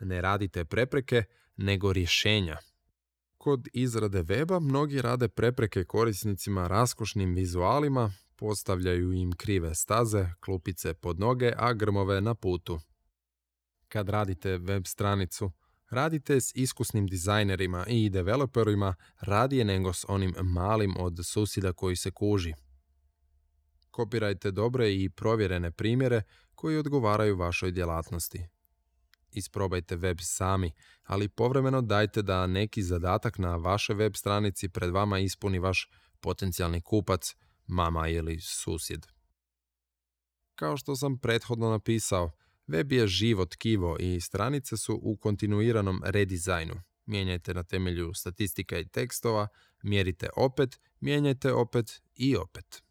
Speaker 1: Ne radite prepreke, nego rješenja. Kod izrade weba mnogi rade prepreke korisnicima raskošnim vizualima, postavljaju im krive staze, klupice pod noge, a grmove na putu. Kad radite web stranicu, radite s iskusnim dizajnerima i developerima radije nego s onim malim od susjeda koji se kuži. Kopirajte dobre i provjerene primjere koji odgovaraju vašoj djelatnosti. Isprobajte web sami, ali povremeno dajte da neki zadatak na vaše web stranici pred vama ispuni vaš potencijalni kupac, mama ili susjed. Kao što sam prethodno napisao, web je živo tkivo i stranice su u kontinuiranom redizajnu. Mijenjajte na temelju statistika i tekstova, mjerite opet, mijenjajte opet i opet.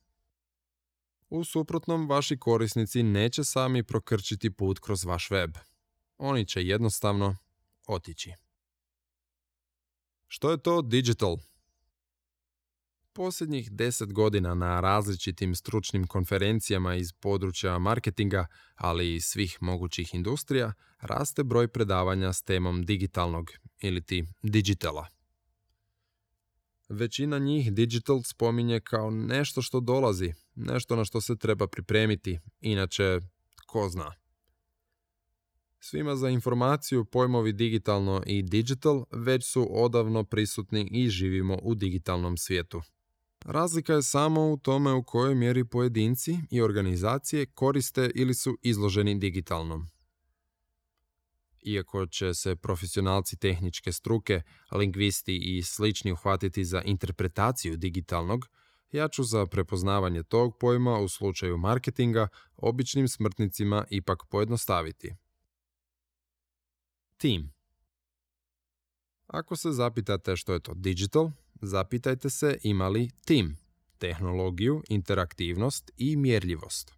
Speaker 1: U suprotnom, vaši korisnici neće sami prokrčiti put kroz vaš web. Oni će jednostavno otići. Što je to digital? Posljednjih deset godina na različitim stručnim konferencijama iz područja marketinga, ali i svih mogućih industrija, raste broj predavanja s temom digitalnog ili ti digitala. Većina njih digital spominje kao nešto što dolazi, nešto na što se treba pripremiti, inače ko zna. Svima za informaciju pojmovi digitalno i digital već su odavno prisutni i živimo u digitalnom svijetu. Razlika je samo u tome u kojoj mjeri pojedinci i organizacije koriste ili su izloženi digitalnom. Iako će se profesionalci tehničke struke, lingvisti i slični uhvatiti za interpretaciju digitalnog, ja ću za prepoznavanje tog pojma u slučaju marketinga običnim smrtnicima ipak pojednostaviti. Team Ako se zapitate što je to digital, zapitajte se ima li tim, tehnologiju, interaktivnost i mjerljivost.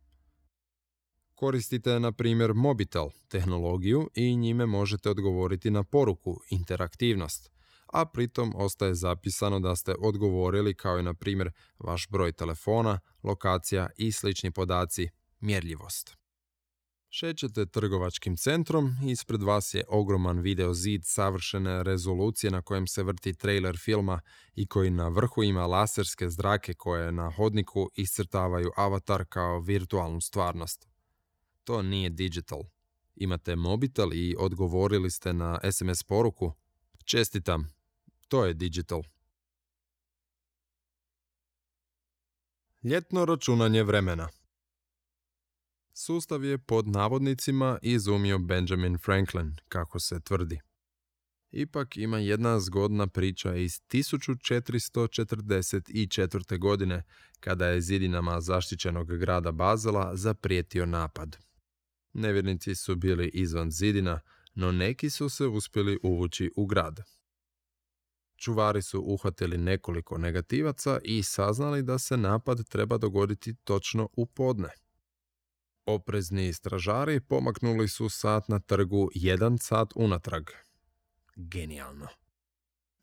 Speaker 1: Koristite, na primjer, mobitel, tehnologiju i njime možete odgovoriti na poruku, interaktivnost, a pritom ostaje zapisano da ste odgovorili kao i, na primjer, vaš broj telefona, lokacija i slični podaci, mjerljivost. Šećete trgovačkim centrom, ispred vas je ogroman video zid savršene rezolucije na kojem se vrti trailer filma i koji na vrhu ima laserske zrake koje na hodniku iscrtavaju avatar kao virtualnu stvarnost. To nije digital. Imate mobitel i odgovorili ste na SMS poruku. Čestitam, to je digital. Ljetno računanje vremena Sustav je pod navodnicima izumio Benjamin Franklin, kako se tvrdi. Ipak ima jedna zgodna priča iz 1444. godine, kada je zidinama zaštićenog grada Bazela zaprijetio napad. Nevjernici su bili izvan zidina, no neki su se uspjeli uvući u grad. Čuvari su uhvatili nekoliko negativaca i saznali da se napad treba dogoditi točno u podne. Oprezni stražari pomaknuli su sat na trgu jedan sat unatrag. Genijalno.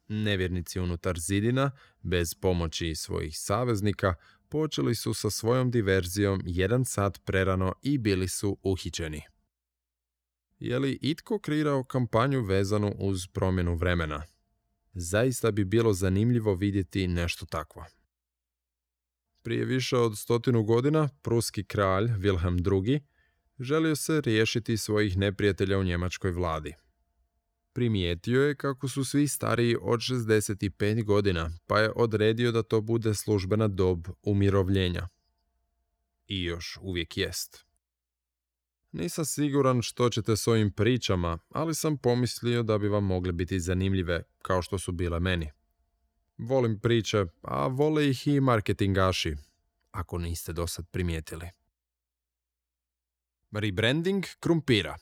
Speaker 1: Nevjernici unutar zidina, bez pomoći svojih saveznika, počeli su sa svojom diverzijom jedan sat prerano i bili su uhićeni. Je li itko kreirao kampanju vezanu uz promjenu vremena? Zaista bi bilo zanimljivo vidjeti nešto takvo. Prije više od stotinu godina pruski kralj Wilhelm II želio se riješiti svojih neprijatelja u njemačkoj vladi. Primijetio je kako su svi stariji od 65 godina, pa je odredio da to bude službena dob umirovljenja. I još uvijek jest. Nisam siguran što ćete s ovim pričama, ali sam pomislio da bi vam mogle biti zanimljive, kao što su bile meni. Volim priče, a vole ih i marketingaši, ako niste do sad primijetili. Rebranding krumpira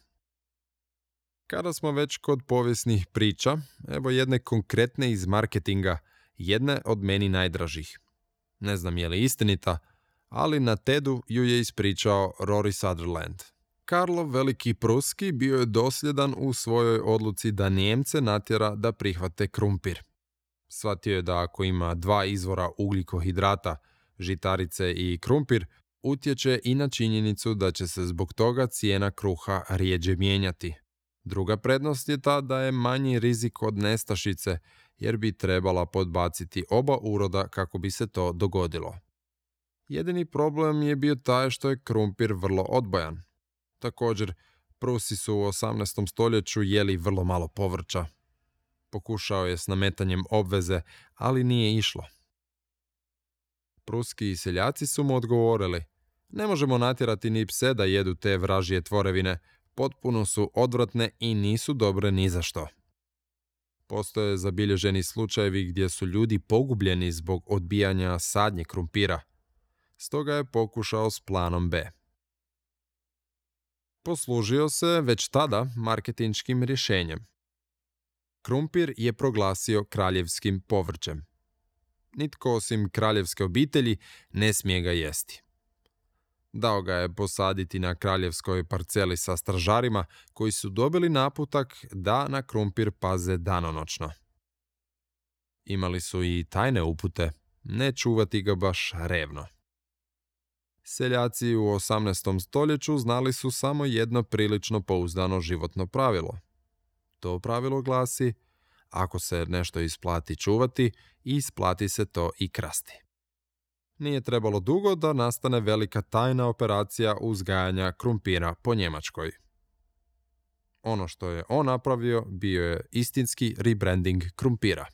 Speaker 1: Kada smo već kod povijesnih priča, evo jedne konkretne iz marketinga, jedne od meni najdražih. Ne znam je li istinita, ali na TEDu ju je ispričao Rory Sutherland. Karlo Veliki Pruski bio je dosljedan u svojoj odluci da Nijemce natjera da prihvate krumpir. Shvatio je da ako ima dva izvora ugljikohidrata, žitarice i krumpir, utječe i na činjenicu da će se zbog toga cijena kruha rijeđe mijenjati. Druga prednost je ta da je manji rizik od nestašice, jer bi trebala podbaciti oba uroda kako bi se to dogodilo. Jedini problem je bio taj što je krumpir vrlo odbojan. Također, Prusi su u 18. stoljeću jeli vrlo malo povrća. Pokušao je s nametanjem obveze, ali nije išlo. Pruski seljaci su mu odgovorili, ne možemo natjerati ni pse da jedu te vražije tvorevine, potpuno su odvratne i nisu dobre ni za što. Postoje zabilježeni slučajevi gdje su ljudi pogubljeni zbog odbijanja sadnje krumpira. Stoga je pokušao s planom B. Poslužio se već tada marketinškim rješenjem. Krumpir je proglasio kraljevskim povrćem. Nitko osim kraljevske obitelji ne smije ga jesti. Dao ga je posaditi na kraljevskoj parceli sa stražarima koji su dobili naputak da na krumpir paze danonočno. Imali su i tajne upute, ne čuvati ga baš revno. Seljaci u 18. stoljeću znali su samo jedno prilično pouzdano životno pravilo. To pravilo glasi, ako se nešto isplati čuvati, isplati se to i krasti. Nije trebalo dugo da nastane velika tajna operacija uzgajanja krumpira po Njemačkoj. Ono što je on napravio bio je istinski rebranding krumpira.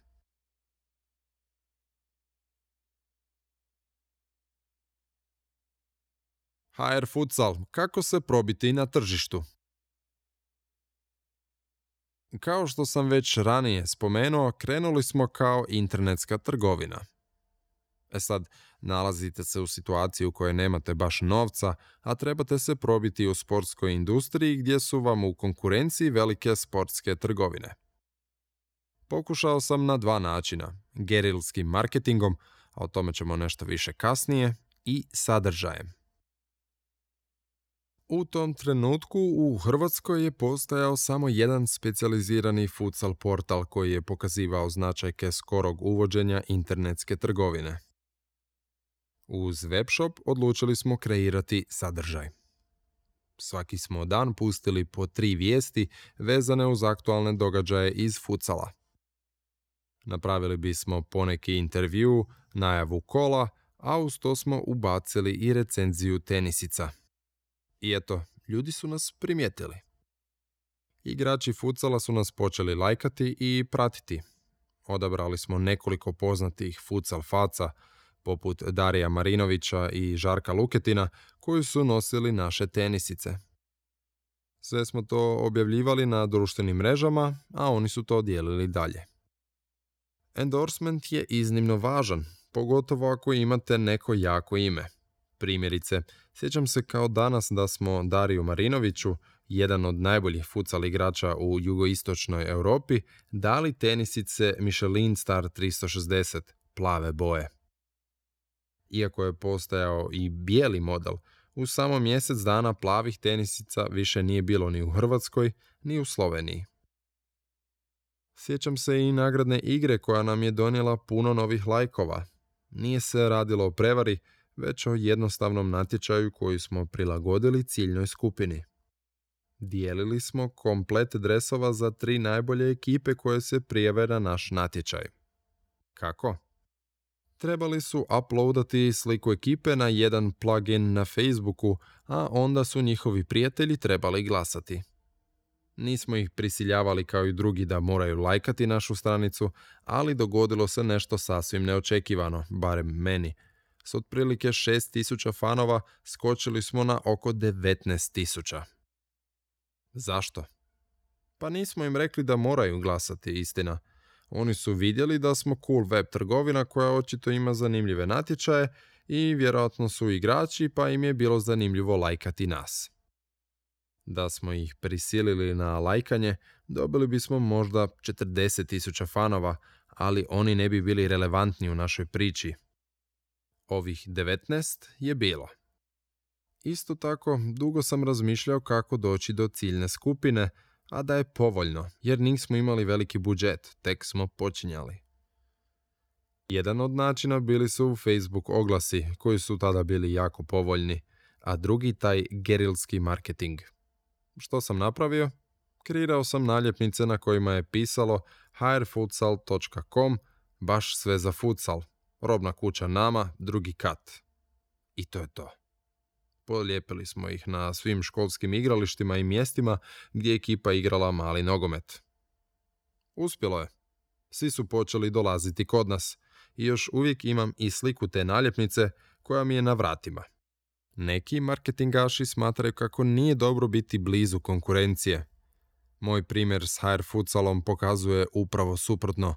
Speaker 1: HR Futsal, kako se probiti na tržištu? Kao što sam već ranije spomenuo, krenuli smo kao internetska trgovina. E sad, nalazite se u situaciji u kojoj nemate baš novca, a trebate se probiti u sportskoj industriji gdje su vam u konkurenciji velike sportske trgovine. Pokušao sam na dva načina, gerilskim marketingom, a o tome ćemo nešto više kasnije, i sadržajem. U tom trenutku u Hrvatskoj je postojao samo jedan specijalizirani futsal portal koji je pokazivao značajke skorog uvođenja internetske trgovine. Uz webshop odlučili smo kreirati sadržaj. Svaki smo dan pustili po tri vijesti vezane uz aktualne događaje iz futsala. Napravili bismo poneki intervju, najavu kola, a uz to smo ubacili i recenziju tenisica. I eto, ljudi su nas primijetili. Igrači futsala su nas počeli lajkati i pratiti. Odabrali smo nekoliko poznatih futsal faca, poput Darija Marinovića i Žarka Luketina, koji su nosili naše tenisice. Sve smo to objavljivali na društvenim mrežama, a oni su to dijelili dalje. Endorsement je iznimno važan, pogotovo ako imate neko jako ime. Primjerice, sjećam se kao danas da smo Dariju Marinoviću, jedan od najboljih futsal igrača u jugoistočnoj Europi, dali tenisice Michelin Star 360 plave boje. Iako je postajao i bijeli model, u samo mjesec dana plavih tenisica više nije bilo ni u Hrvatskoj, ni u Sloveniji. Sjećam se i nagradne igre koja nam je donijela puno novih lajkova. Nije se radilo o prevari, već o jednostavnom natječaju koji smo prilagodili ciljnoj skupini. Dijelili smo komplet dresova za tri najbolje ekipe koje se prijave na naš natječaj. Kako? Trebali su uploadati sliku ekipe na jedan plugin na Facebooku, a onda su njihovi prijatelji trebali glasati. Nismo ih prisiljavali kao i drugi da moraju lajkati našu stranicu, ali dogodilo se nešto sasvim neočekivano, barem meni. S otprilike 6000 fanova skočili smo na oko 19000. Zašto? Pa nismo im rekli da moraju glasati, istina. Oni su vidjeli da smo cool web trgovina koja očito ima zanimljive natječaje i vjerojatno su igrači pa im je bilo zanimljivo lajkati nas. Da smo ih prisilili na lajkanje, dobili bismo možda 40.000 fanova, ali oni ne bi bili relevantni u našoj priči. Ovih 19 je bilo. Isto tako, dugo sam razmišljao kako doći do ciljne skupine, a da je povoljno, jer nismo imali veliki budžet, tek smo počinjali. Jedan od načina bili su Facebook oglasi, koji su tada bili jako povoljni, a drugi taj gerilski marketing. Što sam napravio? Kreirao sam naljepnice na kojima je pisalo hrfutsal.com, baš sve za futsal, robna kuća nama, drugi kat. I to je to. Polijepili smo ih na svim školskim igralištima i mjestima gdje je ekipa igrala mali nogomet. Uspjelo je. Svi su počeli dolaziti kod nas i još uvijek imam i sliku te naljepnice koja mi je na vratima. Neki marketingaši smatraju kako nije dobro biti blizu konkurencije. Moj primjer s HR futsalom pokazuje upravo suprotno.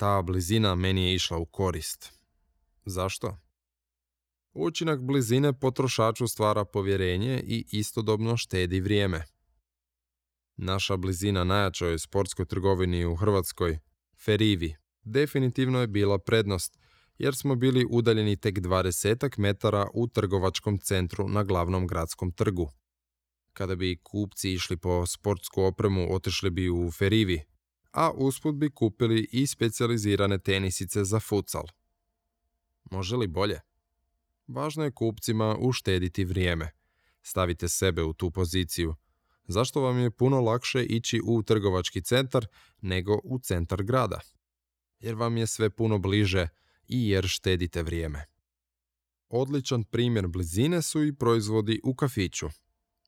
Speaker 1: Ta blizina meni je išla u korist. Zašto? Učinak blizine potrošaču stvara povjerenje i istodobno štedi vrijeme. Naša blizina najjačoj sportskoj trgovini u Hrvatskoj, Ferivi, definitivno je bila prednost, jer smo bili udaljeni tek 20 metara u trgovačkom centru na glavnom gradskom trgu. Kada bi kupci išli po sportsku opremu, otišli bi u Ferivi, a usput bi kupili i specijalizirane tenisice za futsal. Može li bolje? Važno je kupcima uštediti vrijeme. Stavite sebe u tu poziciju. Zašto vam je puno lakše ići u trgovački centar nego u centar grada? Jer vam je sve puno bliže i jer štedite vrijeme. Odličan primjer blizine su i proizvodi u kafiću.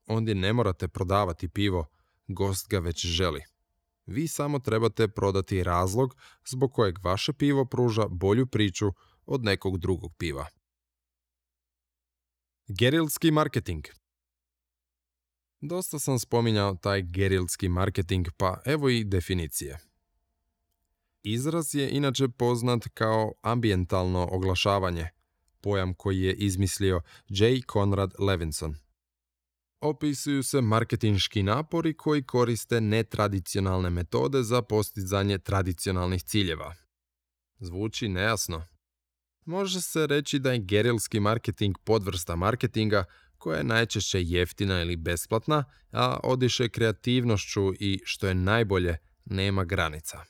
Speaker 1: Ondje ne morate prodavati pivo, gost ga već želi. Vi samo trebate prodati razlog zbog kojeg vaše pivo pruža bolju priču od nekog drugog piva. Gerilski marketing Dosta sam spominjao taj gerilski marketing, pa evo i definicije. Izraz je inače poznat kao ambientalno oglašavanje, pojam koji je izmislio J. Conrad Levinson. Opisuju se marketinški napori koji koriste netradicionalne metode za postizanje tradicionalnih ciljeva. Zvuči nejasno, Može se reći da je gerilski marketing podvrsta marketinga koja je najčešće jeftina ili besplatna, a odiše kreativnošću i, što je najbolje, nema granica.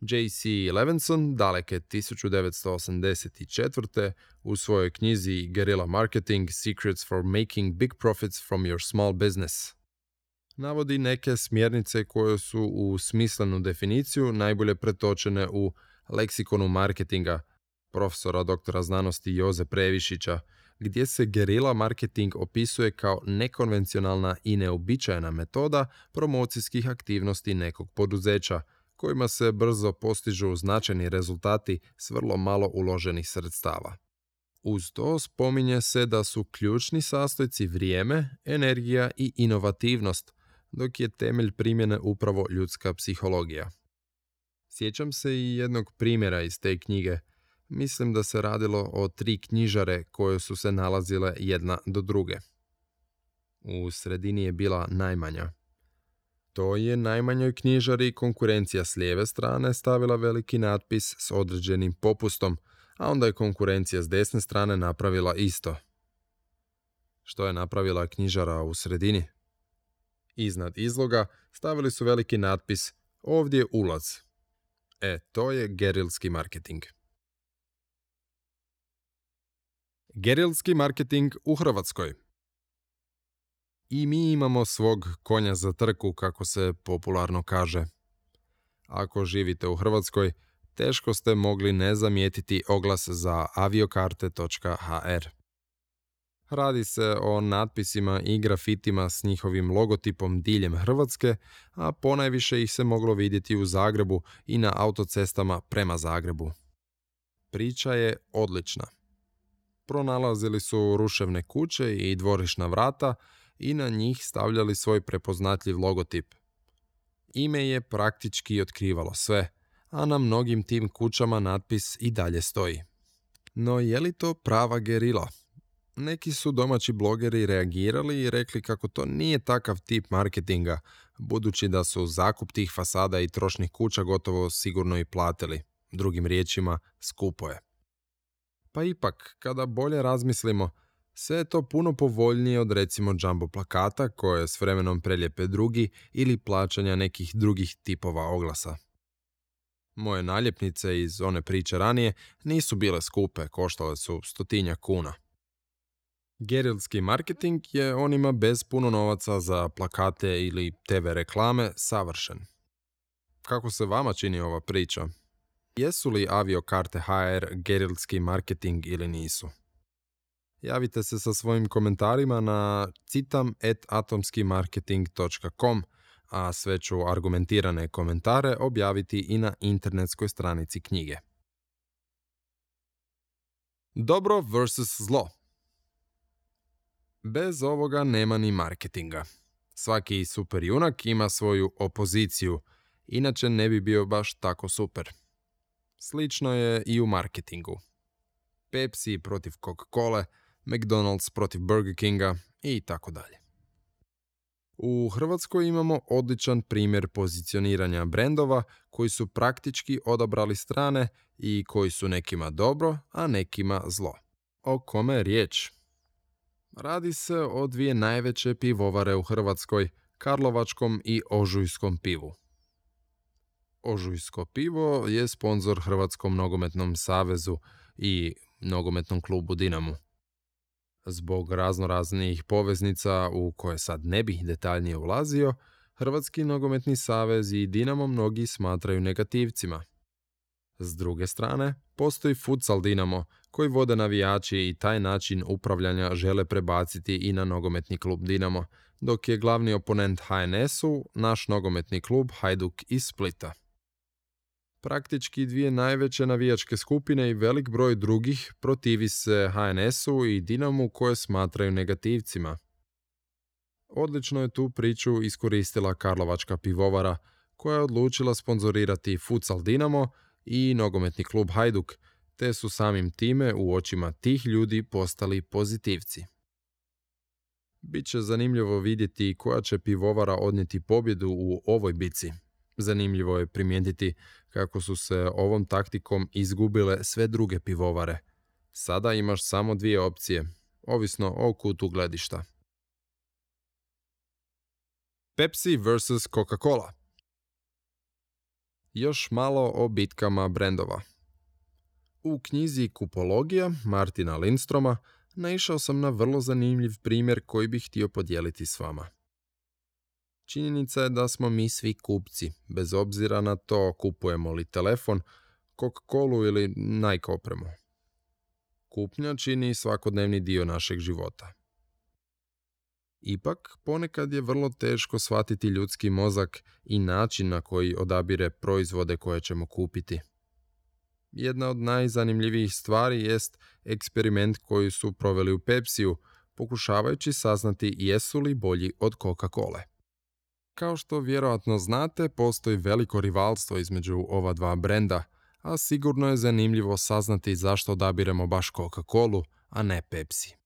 Speaker 1: J.C. Levinson daleke 1984. u svojoj knjizi Guerrilla Marketing Secrets for Making Big Profits from Your Small Business navodi neke smjernice koje su u smislenu definiciju najbolje pretočene u leksikonu marketinga profesora doktora znanosti Joze Previšića, gdje se gerila marketing opisuje kao nekonvencionalna i neobičajena metoda promocijskih aktivnosti nekog poduzeća, kojima se brzo postižu značajni rezultati s vrlo malo uloženih sredstava. Uz to spominje se da su ključni sastojci vrijeme, energija i inovativnost, dok je temelj primjene upravo ljudska psihologija. Sjećam se i jednog primjera iz te knjige. Mislim da se radilo o tri knjižare koje su se nalazile jedna do druge. U sredini je bila najmanja. To je najmanjoj knjižari konkurencija s lijeve strane stavila veliki natpis s određenim popustom, a onda je konkurencija s desne strane napravila isto. Što je napravila knjižara u sredini? Iznad izloga stavili su veliki natpis Ovdje ulaz. E, to je gerilski marketing. Gerilski marketing u Hrvatskoj. I mi imamo svog konja za trku, kako se popularno kaže. Ako živite u Hrvatskoj, teško ste mogli ne zamijetiti oglas za aviokarte.hr. Radi se o natpisima i grafitima s njihovim logotipom diljem Hrvatske, a ponajviše ih se moglo vidjeti u Zagrebu i na autocestama prema Zagrebu. Priča je odlična. Pronalazili su ruševne kuće i dvorišna vrata i na njih stavljali svoj prepoznatljiv logotip. Ime je praktički otkrivalo sve, a na mnogim tim kućama natpis i dalje stoji. No je li to prava gerila? Neki su domaći blogeri reagirali i rekli kako to nije takav tip marketinga, budući da su zakup tih fasada i trošnih kuća gotovo sigurno i platili. Drugim riječima, skupo je. Pa ipak, kada bolje razmislimo, sve je to puno povoljnije od recimo jumbo plakata koje s vremenom preljepe drugi ili plaćanja nekih drugih tipova oglasa. Moje naljepnice iz one priče ranije nisu bile skupe, koštale su stotinja kuna. Gerilski marketing je onima bez puno novaca za plakate ili TV reklame savršen. Kako se vama čini ova priča? Jesu li aviokarte HR gerilski marketing ili nisu? Javite se sa svojim komentarima na citam.atomskimarketing.com, a sve ću argumentirane komentare objaviti i na internetskoj stranici knjige. Dobro versus zlo Bez ovoga nema ni marketinga. Svaki super junak ima svoju opoziciju, inače ne bi bio baš tako super. Slično je i u marketingu. Pepsi protiv Coca-Cola, McDonald's protiv Burger Kinga i tako dalje. U Hrvatskoj imamo odličan primjer pozicioniranja brendova koji su praktički odabrali strane i koji su nekima dobro, a nekima zlo. O kome je riječ? Radi se o dvije najveće pivovare u Hrvatskoj, Karlovačkom i Ožujskom pivu. Ožujsko pivo je sponzor Hrvatskom nogometnom savezu i nogometnom klubu Dinamu. Zbog raznoraznih poveznica u koje sad ne bih detaljnije ulazio, Hrvatski nogometni savez i Dinamo mnogi smatraju negativcima. S druge strane, postoji futsal Dinamo, koji vode navijači i taj način upravljanja žele prebaciti i na nogometni klub Dinamo, dok je glavni oponent HNS-u naš nogometni klub Hajduk iz Splita. Praktički dvije najveće navijačke skupine i velik broj drugih protivi se HNS-u i Dinamu koje smatraju negativcima. Odlično je tu priču iskoristila Karlovačka pivovara koja je odlučila sponzorirati futsal Dinamo i nogometni klub Hajduk, te su samim time u očima tih ljudi postali pozitivci. Biće zanimljivo vidjeti koja će pivovara odnijeti pobjedu u ovoj bici. Zanimljivo je primijetiti kako su se ovom taktikom izgubile sve druge pivovare. Sada imaš samo dvije opcije, ovisno o kutu gledišta. Pepsi vs. Coca-Cola Još malo o bitkama brendova. U knjizi Kupologija Martina Lindstroma naišao sam na vrlo zanimljiv primjer koji bih htio podijeliti s vama. Činjenica je da smo mi svi kupci, bez obzira na to kupujemo li telefon, Coca-Colu ili Nike opremu. Kupnja čini svakodnevni dio našeg života. Ipak, ponekad je vrlo teško shvatiti ljudski mozak i način na koji odabire proizvode koje ćemo kupiti. Jedna od najzanimljivijih stvari jest eksperiment koji su proveli u Pepsiju, pokušavajući saznati jesu li bolji od Coca-Cole. Kao što vjerojatno znate, postoji veliko rivalstvo između ova dva brenda, a sigurno je zanimljivo saznati zašto odabiremo baš Coca-Colu, a ne Pepsi.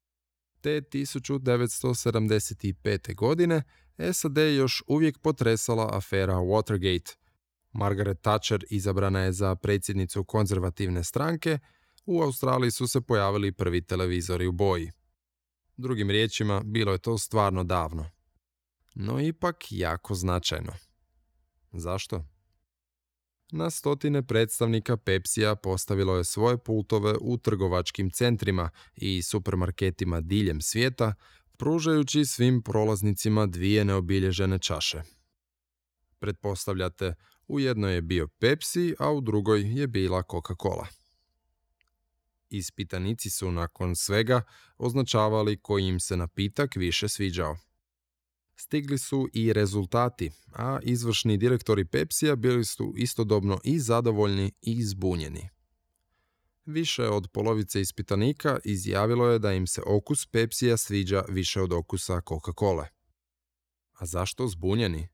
Speaker 1: Te 1975. godine SAD je još uvijek potresala afera Watergate. Margaret Thatcher izabrana je za predsjednicu konzervativne stranke, u Australiji su se pojavili prvi televizori u boji. Drugim riječima, bilo je to stvarno davno. No ipak jako značajno. Zašto? Na stotine predstavnika Pepsija postavilo je svoje pultove u trgovačkim centrima i supermarketima diljem svijeta, pružajući svim prolaznicima dvije neobilježene čaše. Pretpostavljate, u jednoj je bio Pepsi, a u drugoj je bila Coca-Cola. Ispitanici su nakon svega označavali koji im se napitak više sviđao. Stigli su i rezultati, a izvršni direktori Pepsija bili su istodobno i zadovoljni i zbunjeni. Više od polovice ispitanika izjavilo je da im se okus Pepsija sviđa više od okusa Coca-Cola. A zašto zbunjeni?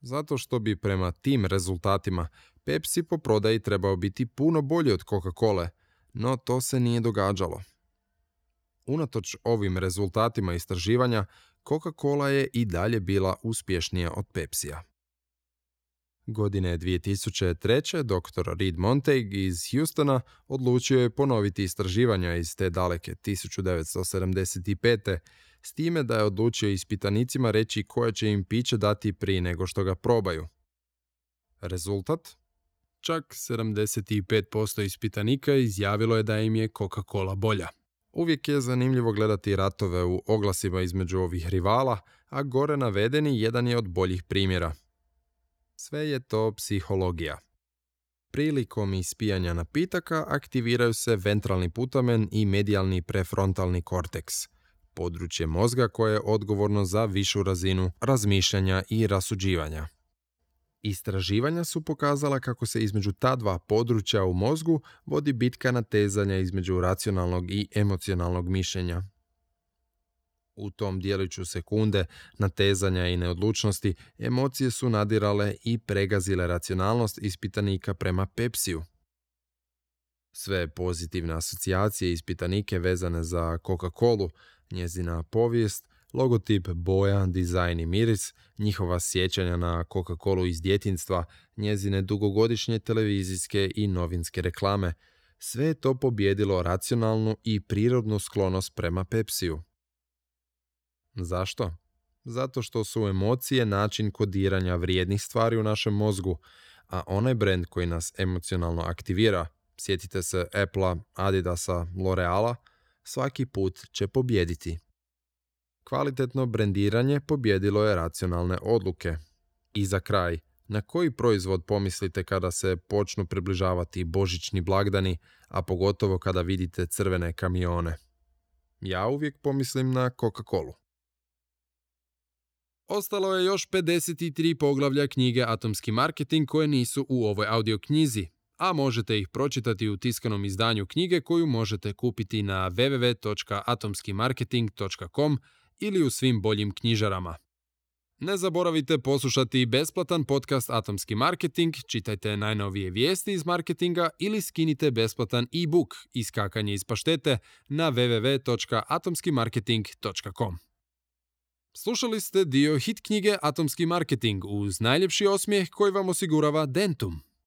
Speaker 1: Zato što bi prema tim rezultatima Pepsi po prodaji trebao biti puno bolji od Coca-Cola, no to se nije događalo. Unatoč ovim rezultatima istraživanja, Coca-Cola je i dalje bila uspješnija od Pepsija. Godine 2003. dr. Reed Montag iz Houstona odlučio je ponoviti istraživanja iz te daleke 1975. s time da je odlučio ispitanicima reći koje će im piće dati prije nego što ga probaju. Rezultat? Čak 75% ispitanika izjavilo je da im je Coca-Cola bolja. Uvijek je zanimljivo gledati ratove u oglasima između ovih rivala, a gore navedeni jedan je od boljih primjera. Sve je to psihologija. Prilikom ispijanja napitaka aktiviraju se ventralni putamen i medijalni prefrontalni korteks, područje mozga koje je odgovorno za višu razinu razmišljanja i rasuđivanja. Istraživanja su pokazala kako se između ta dva područja u mozgu vodi bitka natezanja između racionalnog i emocionalnog mišljenja. U tom dijeliću sekunde natezanja i neodlučnosti emocije su nadirale i pregazile racionalnost ispitanika prema Pepsiju. Sve pozitivne asocijacije ispitanike vezane za Coca-Colu, njezina povijest, logotip, boja, dizajn i miris, njihova sjećanja na Coca-Colu iz djetinstva, njezine dugogodišnje televizijske i novinske reklame, sve je to pobjedilo racionalnu i prirodnu sklonost prema Pepsiju. Zašto? Zato što su emocije način kodiranja vrijednih stvari u našem mozgu, a onaj brend koji nas emocionalno aktivira, sjetite se Apple, Adidasa, L'Oreala, svaki put će pobjediti. Kvalitetno brendiranje pobjedilo je racionalne odluke. I za kraj, na koji proizvod pomislite kada se počnu približavati božićni blagdani, a pogotovo kada vidite crvene kamione? Ja uvijek pomislim na Coca-Colu. Ostalo je još 53 poglavlja knjige Atomski marketing koje nisu u ovoj audio knjizi, a možete ih pročitati u tiskanom izdanju knjige koju možete kupiti na www.atomskimarketing.com ili u svim boljim knjižarama. Ne zaboravite poslušati besplatan podcast Atomski marketing, čitajte najnovije vijesti iz marketinga ili skinite besplatan e-book Iskakanje iz paštete na www.atomskimarketing.com. Slušali ste dio hit knjige Atomski marketing uz najljepši osmijeh koji vam osigurava Dentum.